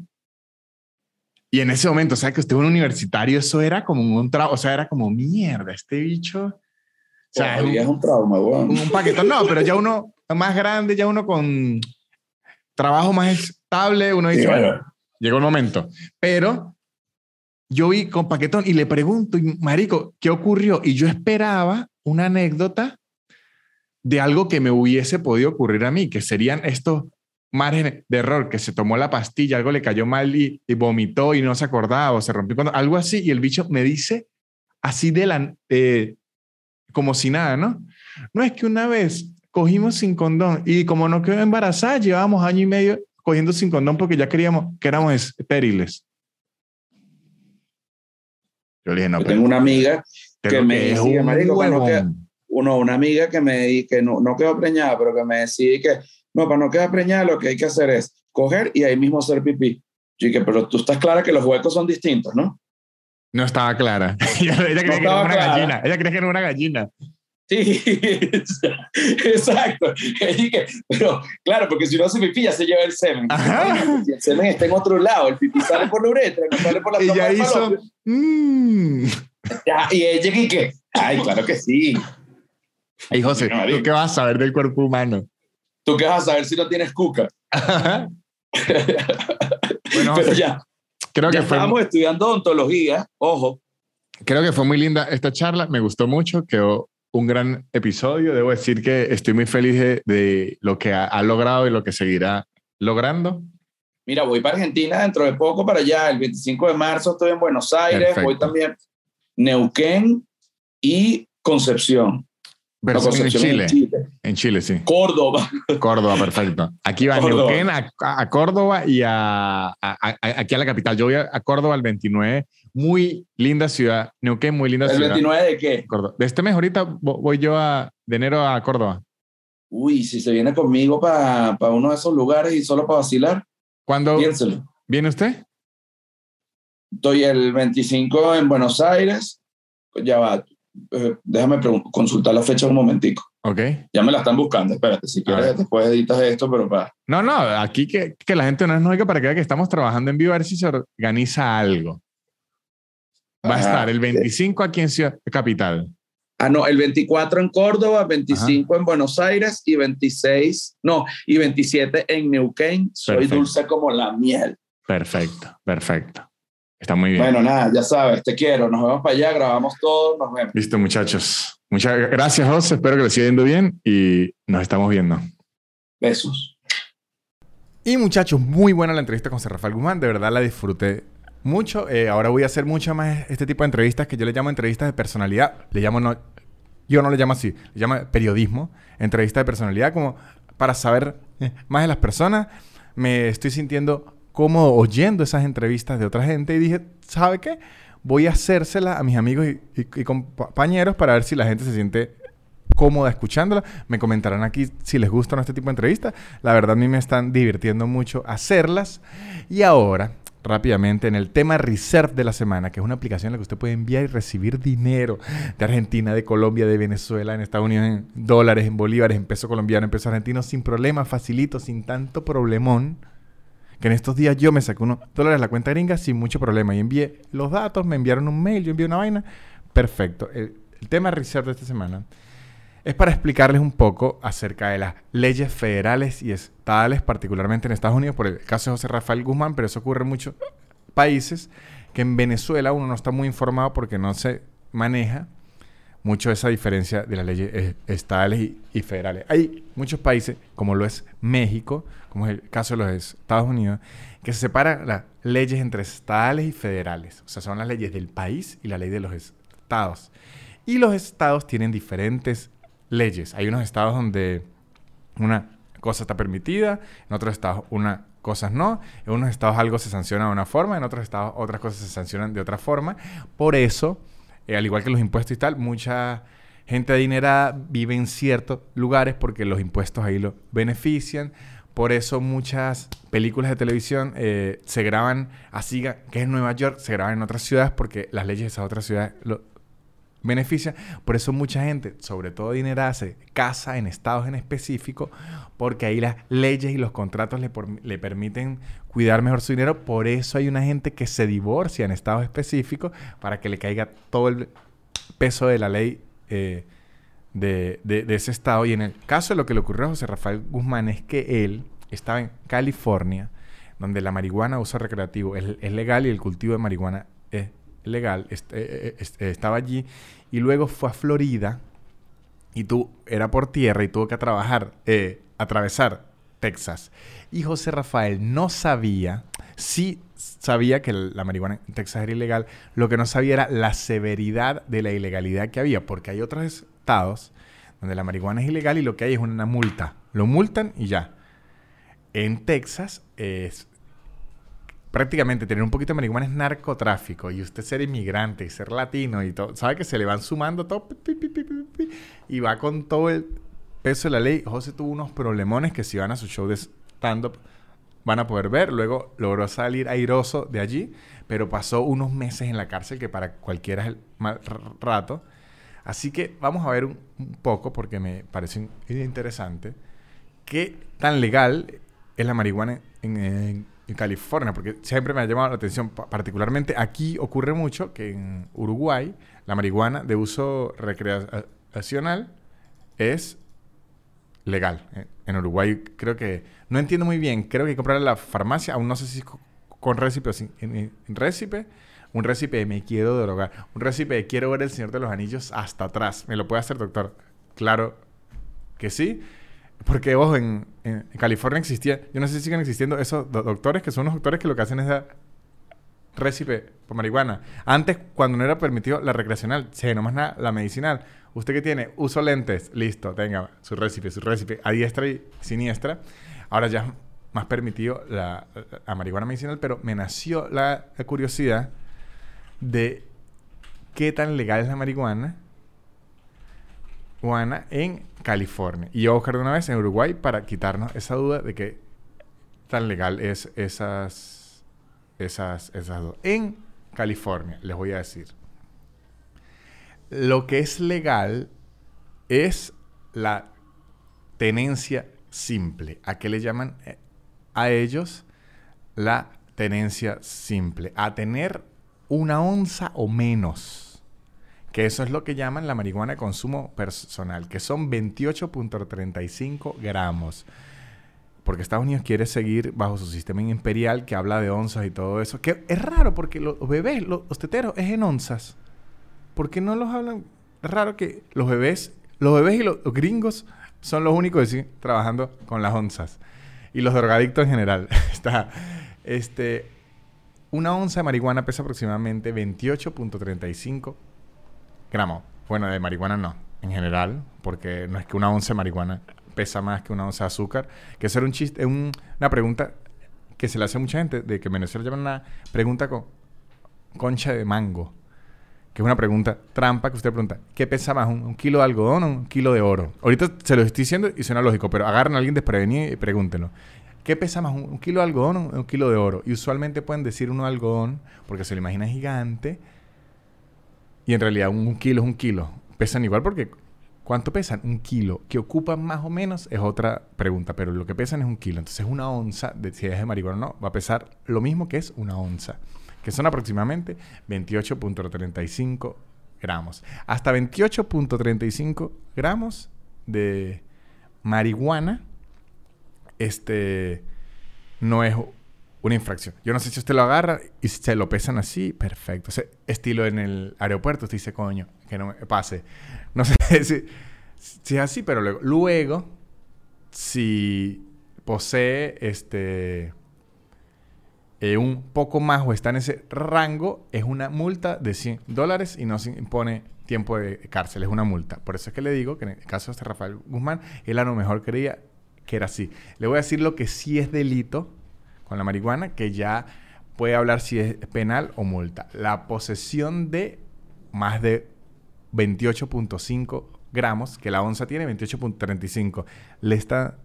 Y en ese momento, o sea, que usted un universitario, eso era como un trauma, o sea, era como mierda, este bicho. O sea, es un, trauma, weón. Un paquetón, no, pero ya uno más grande, ya uno con trabajo más estable, uno dice, bueno, llegó el momento. Pero yo vi con Paquetón y le pregunto, Marico, ¿qué ocurrió? Y yo esperaba una anécdota de algo que me hubiese podido ocurrir a mí, que serían estos márgenes de error, que se tomó la pastilla, algo le cayó mal y, vomitó y no se acordaba o se rompió, cuando, algo así, y el bicho me dice así de la, eh, como si nada, ¿no? No es que una vez cogimos sin condón y como no quedó embarazada, llevábamos año y medio cogiendo sin condón porque ya queríamos que éramos estériles. Yo le dije, no, tengo una amiga que me decía, marico, uno, una amiga que me que no, no quedó preñada, pero que me decía que no, para no quedar preñada lo que hay que hacer es coger y ahí mismo hacer pipí. Yo dije, pero tú estás clara que los huecos son distintos, ¿no? No estaba clara. [LAUGHS] ella, creía que era una gallina. Ella creía que era una gallina. Sí, [LAUGHS] exacto. Pero claro, porque si no hace pipí ya se lleva el semen. Si el semen está en otro lado, el pipí sale por la uretra, no sale por la Y ya hizo. Mm. y ella que, ay, claro que sí. Ay, José, ¿tú qué vas a saber del cuerpo humano? ¿Tú qué vas a saber si no tienes cuca? [LAUGHS] bueno, Pero ya. Creo que estábamos estudiando odontología, ojo. Creo que fue muy linda esta charla, me gustó mucho, quedó un gran episodio. Debo decir que estoy muy feliz de, lo que ha, logrado y lo que seguirá logrando. Mira, voy para Argentina dentro de poco para allá. El 25 de marzo estoy en Buenos Aires. Voy también Neuquén y Concepción. Pero en, Chile. en Chile. sí. Córdoba. Córdoba, perfecto. Aquí va Neuquén, a, Córdoba y a, aquí a la capital. Yo voy a, Córdoba el 29 muy linda ciudad. Neuquén, muy linda ciudad. ¿El 29 de qué? De este mes, ahorita voy yo a, de enero a Córdoba. Uy, si se viene conmigo para uno de esos lugares y solo para vacilar. ¿Cuándo viene usted? Estoy el 25 en Buenos Aires. Ya va. Eh, déjame consultar la fecha un momentico. Ok. Ya me la están buscando. Espérate, si quieres después editas esto, pero para... No, no, aquí que, que la gente no nos oiga para que vea que estamos trabajando en vivo a ver si se organiza algo. Va a estar el 25 aquí en Ciudad Capital. Ah, no, el 24 en Córdoba, 25 en Buenos Aires y 26, no, y 27 en Neuquén. Soy dulce como la miel. Perfecto, perfecto. Está muy bien. Bueno, nada, ya sabes, te quiero. Nos vemos para allá, grabamos todo, nos vemos. Listo, muchachos. Muchas gracias, José. Espero que les siga yendo bien y nos estamos viendo. Besos. Y muchachos, muy buena la entrevista con Rafael Guzmán. De verdad la disfruté mucho. Eh, ahora voy a hacer mucho más este tipo de entrevistas que yo le llamo entrevistas de personalidad. Le llamo no, yo no le llamo así, le llamo periodismo, entrevista de personalidad, como para saber eh, más de las personas. Me estoy sintiendo cómodo oyendo esas entrevistas de otra gente y dije, ¿sabe qué? Voy a hacérselas a mis amigos y, compañeros para ver si la gente se siente cómoda escuchándola. Me comentarán aquí si les gustan este tipo de entrevistas. La verdad a mí me están divirtiendo mucho hacerlas. Y ahora rápidamente en el tema Reserve de la semana, que es una aplicación en la que usted puede enviar y recibir dinero de Argentina, de Colombia, de Venezuela, en Estados Unidos, en dólares, en bolívares, en peso colombiano, en peso argentino, sin problema, facilito, sin tanto problemón. Que en estos días yo me saqué unos dólares a la cuenta gringa sin mucho problema y envié los datos, me enviaron un mail, yo envié una vaina. Perfecto. El, tema Reserve de esta semana es para explicarles un poco acerca de las leyes federales y estatales, particularmente en Estados Unidos, por el caso de José Rafael Guzmán, pero eso ocurre en muchos países, que en Venezuela uno no está muy informado porque no se maneja mucho esa diferencia de las leyes eh, estatales y, federales. Hay muchos países, como lo es México, como es el caso de los Estados Unidos, que se separan las leyes entre estatales y federales. O sea, son las leyes del país y la ley de los estados. Y los estados tienen diferentes leyes. Hay unos estados donde una cosa está permitida, en otros estados una cosas no, en unos estados algo se sanciona de una forma, en otros estados otras cosas se sancionan de otra forma. Por eso, eh, al igual que los impuestos y tal, mucha gente adinerada vive en ciertos lugares porque los impuestos ahí lo benefician. Por eso muchas películas de televisión eh, se graban así, que es Nueva York, se graban en otras ciudades porque las leyes de esas otras ciudades lo beneficia. Por eso mucha gente, sobre todo dinerada, se casa en estados en específico porque ahí las leyes y los contratos le, le, permiten cuidar mejor su dinero. Por eso hay una gente que se divorcia en estados específicos para que le caiga todo el peso de la ley eh, de, de, ese estado. Y en el caso de lo que le ocurrió a José Rafael Guzmán es que él estaba en California, donde la marihuana uso recreativo es, es legal y el cultivo de marihuana es legal, eh, eh, eh, estaba allí y luego fue a Florida y tú era por tierra y tuvo que trabajar, atravesar Texas. Y José Rafael no sabía, sí sabía que la marihuana en Texas era ilegal, lo que no sabía era la severidad de la ilegalidad que había, porque hay otros estados donde la marihuana es ilegal y lo que hay es una multa. Lo multan y ya. En Texas es prácticamente tener un poquito de marihuana es narcotráfico y usted ser inmigrante y ser latino y todo, sabe que se le van sumando todo y va con todo el peso de la ley. José tuvo unos problemones que si van a su show de stand-up van a poder ver. Luego logró salir airoso de allí, pero pasó unos meses en la cárcel que para cualquiera es el mal rato. Así que vamos a ver un, poco, porque me parece interesante, qué tan legal es la marihuana en en California, porque siempre me ha llamado la atención, particularmente aquí ocurre mucho que en Uruguay la marihuana de uso recreacional es legal. Eh, en Uruguay creo que, no entiendo muy bien, creo que comprarla en la farmacia, aún no sé si con récipe o sin récipe. Un récipe de me quiero drogar. Un récipe de quiero ver el Señor de los Anillos hasta atrás. ¿Me lo puede hacer, doctor? Claro que sí. Porque, ojo, en, California existía, yo no sé si siguen existiendo esos doctores que son los doctores que lo que hacen es dar récipe por marihuana. Antes, cuando no era permitido la recreacional, se nomás nada, la medicinal. ¿Usted qué tiene? Uso lentes. Listo, tenga su récipe, su récipe a diestra y siniestra. Ahora ya es más permitido la, marihuana medicinal, pero me nació la curiosidad de qué tan legal es la marihuana en California. Y yo a buscar de una vez en Uruguay para quitarnos esa duda de que tan legal es esas, esas, esas dos. En California, les voy a decir. Lo que es legal es la tenencia simple. ¿A qué le llaman eh, a ellos la tenencia simple? A tener una onza o menos que eso es lo que llaman la marihuana de consumo personal, que son 28.35 gramos. porque Estados Unidos quiere seguir bajo su sistema imperial que habla de onzas y todo eso. Que es raro porque los bebés, los, teteros, es en onzas. ¿Por qué no los hablan? Es raro que los bebés, los bebés y los, gringos son los únicos que trabajando con las onzas. Y los drogadictos en general. [LAUGHS] Está, este, una onza de marihuana pesa aproximadamente 28.35 gramos. Bueno, de marihuana no, en general, porque no es que una onza de marihuana pesa más que una onza de azúcar. Que eso era un chiste, es una pregunta que se le hace a mucha gente, de que en Venezuela llaman una pregunta con concha de mango. Que es una pregunta trampa que usted pregunta, ¿qué pesa más, un, kilo de algodón o un kilo de oro? Ahorita se lo estoy diciendo y suena lógico, pero agarren a alguien desprevenido y pregúntenlo. ¿Qué pesa más, un, kilo de algodón o un, kilo de oro? Y usualmente pueden decir uno de algodón, porque se lo imagina gigante, y en realidad un kilo es un kilo. Pesan igual porque ¿Cuánto pesan? Un kilo. ¿Qué ocupan más o menos? Es otra pregunta, pero lo que pesan es un kilo. Entonces una onza, de, si es de marihuana o no, va a pesar lo mismo que es una onza, que son aproximadamente 28.35 gramos. Hasta 28.35 gramos de marihuana, este, no es una infracción. Yo no sé si usted lo agarra y se lo pesan así, perfecto. estilo en el aeropuerto, usted dice, coño, que no me pase. No [LAUGHS] sé si, es así, pero luego, luego, si posee este eh, un poco más o está en ese rango, es una multa de 100 dólares y no se impone tiempo de cárcel, es una multa. Por eso es que le digo que en el caso de este Rafael Guzmán, él a lo mejor creía que era así. Le voy a decir lo que sí es delito con la marihuana, que ya puede hablar si es penal o multa. La posesión de más de 28.5 gramos, que la onza tiene 28.35. Le está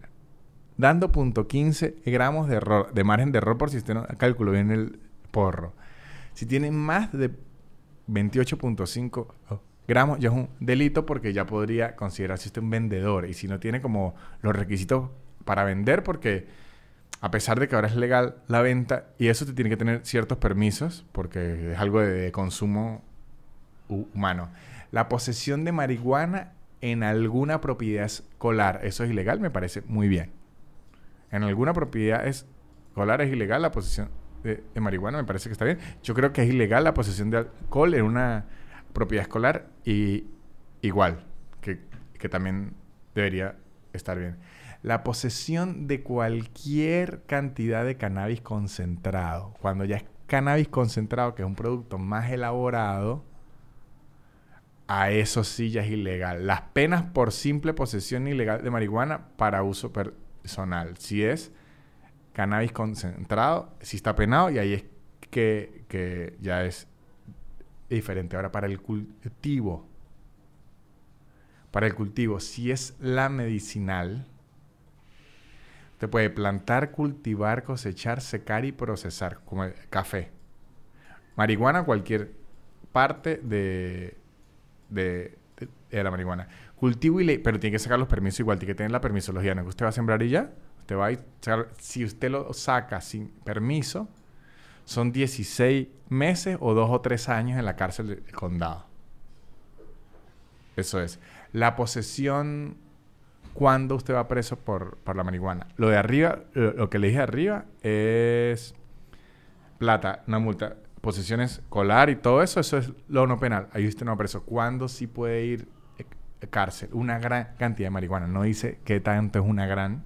dando .15 gramos de, error, de margen de error por si usted no calculó bien el porro. Si tiene más de 28.5 gramos, ya es un delito porque ya podría considerarse usted un vendedor. Y si no tiene como los requisitos para vender, porque a pesar de que ahora es legal la venta, y eso te tiene que tener ciertos permisos, porque es algo de consumo humano. La posesión de marihuana en alguna propiedad escolar, eso es ilegal, me parece muy bien. En alguna propiedad escolar es ilegal la posesión de, marihuana, me parece que está bien. Yo creo que es ilegal la posesión de alcohol en una propiedad escolar y igual, que, que también debería estar bien. La posesión de cualquier cantidad de cannabis concentrado, cuando ya es cannabis concentrado, que es un producto más elaborado, a eso sí ya es ilegal. Las penas por simple posesión ilegal de marihuana para uso personal. Si es cannabis concentrado, si está penado y ahí es que, que ya es diferente. Ahora, para el cultivo, para el cultivo, si es la medicinal, usted puede plantar, cultivar, cosechar, secar y procesar, como el café. Marihuana, cualquier parte de de, la marihuana. Cultivo y ley, pero tiene que sacar los permisos igual, tiene que tener la permisología. No que usted va a sembrar y ya. Usted va a sacar, si usted lo saca sin permiso, son 16 meses o dos o tres años en la cárcel del condado. Eso es. La posesión, cuando usted va preso por, por la marihuana. Lo de arriba, lo que le dije arriba es plata, una multa posesión escolar y todo eso, eso es lo no penal. Ahí usted no va preso. ¿Cuándo sí puede ir a cárcel? Una gran cantidad de marihuana. No dice qué tanto es una gran.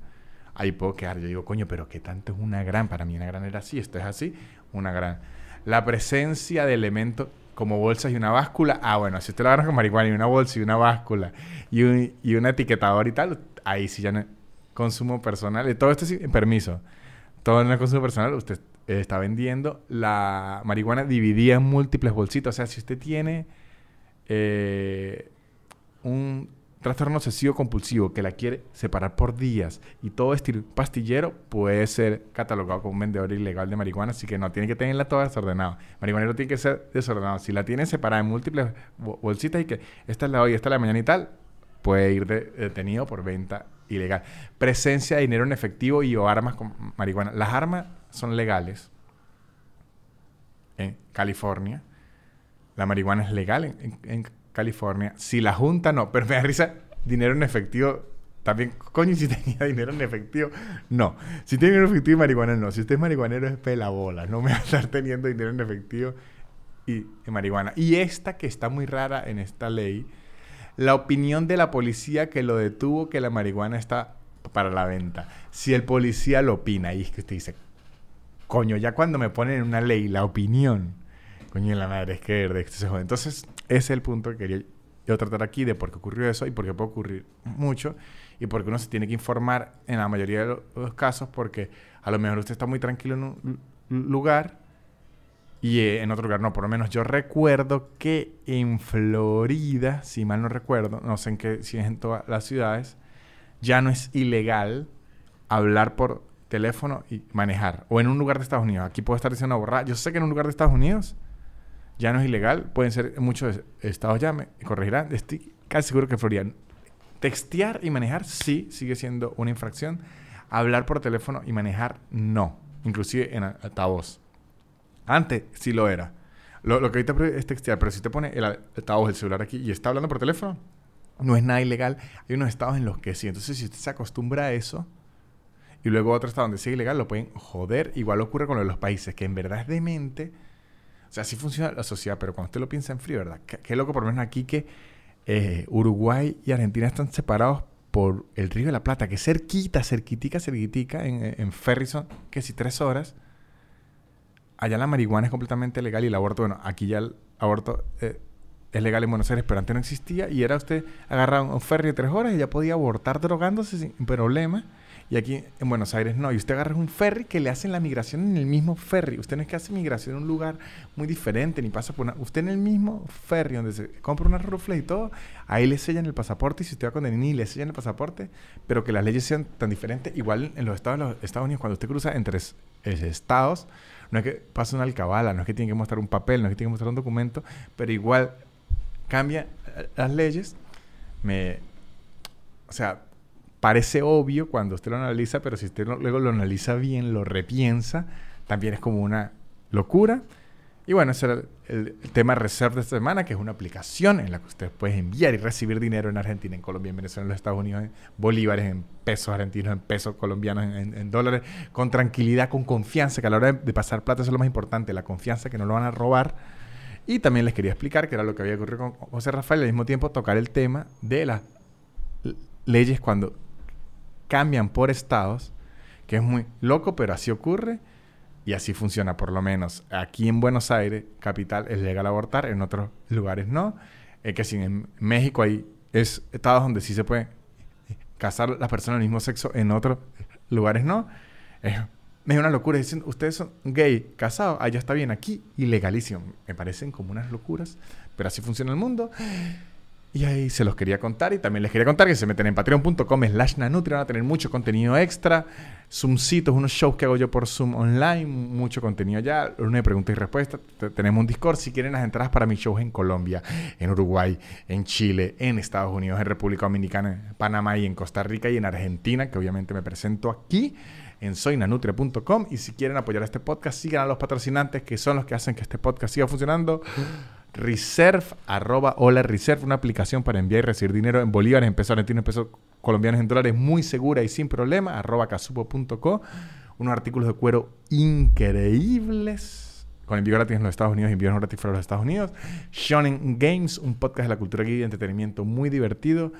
Ahí puedo quedar. Yo digo, coño, pero qué tanto es una gran. Para mí una gran era así. Esto es así. Una gran. La presencia de elementos como bolsas y una báscula. Ah, bueno, si usted lo agarra con marihuana y una bolsa y una báscula y un, y un etiquetador y tal, ahí sí ya no consumo personal. Todo esto sin permiso. Todo no es consumo personal. Usted está vendiendo la marihuana dividida en múltiples bolsitas. O sea, si usted tiene eh, un trastorno obsesivo compulsivo que la quiere separar por días y todo estilo pastillero puede ser catalogado como un vendedor ilegal de marihuana, así que no tiene que tenerla toda desordenada. Marihuanero tiene que ser desordenado. Si la tiene separada en múltiples bolsitas y que esta es la hoy, esta es la mañana y tal, puede ir detenido por venta ilegal. Presencia de dinero en efectivo y o armas con marihuana. Las armas son legales en California. La marihuana es legal en, California. Si la Junta no, pero me da risa, dinero en efectivo también, coño, si tenía dinero en efectivo. No. Si tiene dinero en efectivo y marihuana, no. Si usted es marihuanero, es pelabola. No me va a estar teniendo dinero en efectivo y en marihuana. Y esta que está muy rara en esta ley, la opinión de la policía que lo detuvo que la marihuana está para la venta. Si el policía lo opina y es que usted dice, coño, ya cuando me ponen en una ley la opinión, coño, la madre es que de se jode. Entonces, es el punto que quería yo tratar aquí de por qué ocurrió eso y por qué puede ocurrir mucho y por qué uno se tiene que informar en la mayoría de los casos porque a lo mejor usted está muy tranquilo en un lugar y eh, en otro lugar no. Por lo menos yo recuerdo que en Florida, si mal no recuerdo, no sé en qué, si es en todas las ciudades, ya no es ilegal hablar por teléfono y manejar. O en un lugar de Estados Unidos. Aquí puedo estar diciendo borrar. Yo sé que en un lugar de Estados Unidos ya no es ilegal. Pueden ser muchos estados ya, me corregirán. Estoy casi seguro que Florida. Textear y manejar sí sigue siendo una infracción. Hablar por teléfono y manejar no. Inclusive en altavoz. Antes sí lo era. Lo, que ahorita es textear, pero si te pone el altavoz del celular aquí y está hablando por teléfono, no es nada ilegal. Hay unos estados en los que sí. Entonces, si usted se acostumbra a eso, y luego otro estado donde sigue ilegal, lo pueden joder. Igual ocurre con los países, que en verdad es demente. O sea, así funciona la sociedad, pero cuando usted lo piensa en frío, ¿verdad? Qué, loco, por lo menos aquí que eh, Uruguay y Argentina están separados por el Río de la Plata, que cerquita, cerquitica, cerquitica, en, en Ferrison, que si tres horas. Allá la marihuana es completamente legal y el aborto, bueno, aquí ya el aborto eh, es legal en Buenos Aires, pero antes no existía. Y era usted agarrar un ferry de tres horas y ya podía abortar drogándose sin problema. Y aquí en Buenos Aires no. Y usted agarra un ferry que le hacen la migración en el mismo ferry. Usted no es que hace migración en un lugar muy diferente, ni pasa por una... Usted en el mismo ferry donde se compra una rufle y todo, ahí le sellan el pasaporte. Y si usted va con y le sellan el pasaporte. Pero que las leyes sean tan diferentes. Igual en los Estados, los Estados Unidos, cuando usted cruza entre estados, no es que pase una alcabala, no es que tiene que mostrar un papel, no es que tiene que mostrar un documento, pero igual cambia eh, las leyes. Me... O sea, parece obvio cuando usted lo analiza, pero si usted luego lo analiza bien, lo repiensa, también es como una locura. Y bueno, ese era el, tema Reserve de esta semana, que es una aplicación en la que usted puede enviar y recibir dinero en Argentina, en Colombia, en Venezuela, en los Estados Unidos, en bolívares, en pesos argentinos, en pesos colombianos, en, dólares, con tranquilidad, con confianza, que a la hora de, pasar plata eso es lo más importante, la confianza que no lo van a robar. Y también les quería explicar, que era lo que había ocurrido con José Rafael, al mismo tiempo tocar el tema de las leyes cuando cambian por estados, que es muy loco, pero así ocurre y así funciona por lo menos. Aquí en Buenos Aires, capital, es legal abortar, en otros lugares no. Es que si en México hay es estados donde sí se puede casar las personas del mismo sexo, en otros lugares no. Es, una locura. Dicen, ustedes son gay, casados, allá está bien. Aquí, ilegalísimo. Me parecen como unas locuras, pero así funciona el mundo. Y ahí se los quería contar. Y también les quería contar que se meten en patreon.com slash nanutria. Van a tener mucho contenido extra. Zoomcitos, unos shows que hago yo por Zoom online. Mucho contenido ya. Una pregunta y respuesta. Tenemos un Discord. Si quieren las entradas para mis shows en Colombia, en Uruguay, en Chile, en Estados Unidos, en República Dominicana, en Panamá y en Costa Rica y en Argentina, que obviamente me presento aquí en soynanutria.com. Y si quieren apoyar este podcast, sigan a los patrocinantes que son los que hacen que este podcast siga funcionando. Reserve, arroba hola Reserve, una aplicación para enviar y recibir dinero en bolívares, en pesos argentinos, en pesos colombianos, en dólares, muy segura y sin problema, arroba casupo.co. Unos artículos de cuero increíbles con envío gratis en los Estados Unidos y envío gratis fuera de los Estados Unidos. Shonen Games, un podcast de la cultura y de entretenimiento muy divertido.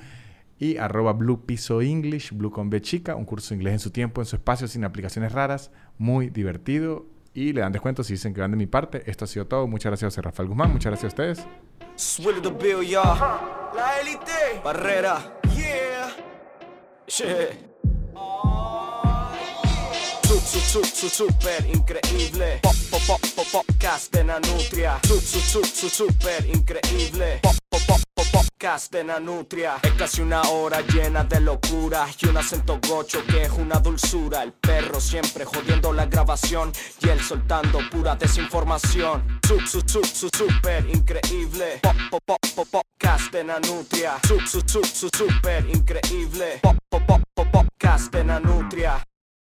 Y arroba Blue Piso English, Blue con B chica, un curso de inglés en su tiempo, en su espacio, sin aplicaciones raras, muy divertido y le dan descuento si dicen que van de mi parte. Esto ha sido todo. Muchas gracias a Rafael Guzmán. Muchas gracias a ustedes. La élite. Barrera. Yeah. super increíble. Pop, pop, pop, pop, podcast de Nanutria. super increíble. Pop, pop, pop podcast de Nanutria. Es casi una hora llena de locura Y un acento gocho que es una dulzura. El perro siempre jodiendo la grabación Y él soltando pura desinformación. Sub, sub, sub, sub, super increíble. Pop, pop, pop, pop, podcast de Nanutria. Sub, sub, sub, super increíble. Pop, pop, pop, pop, podcast de Nanutria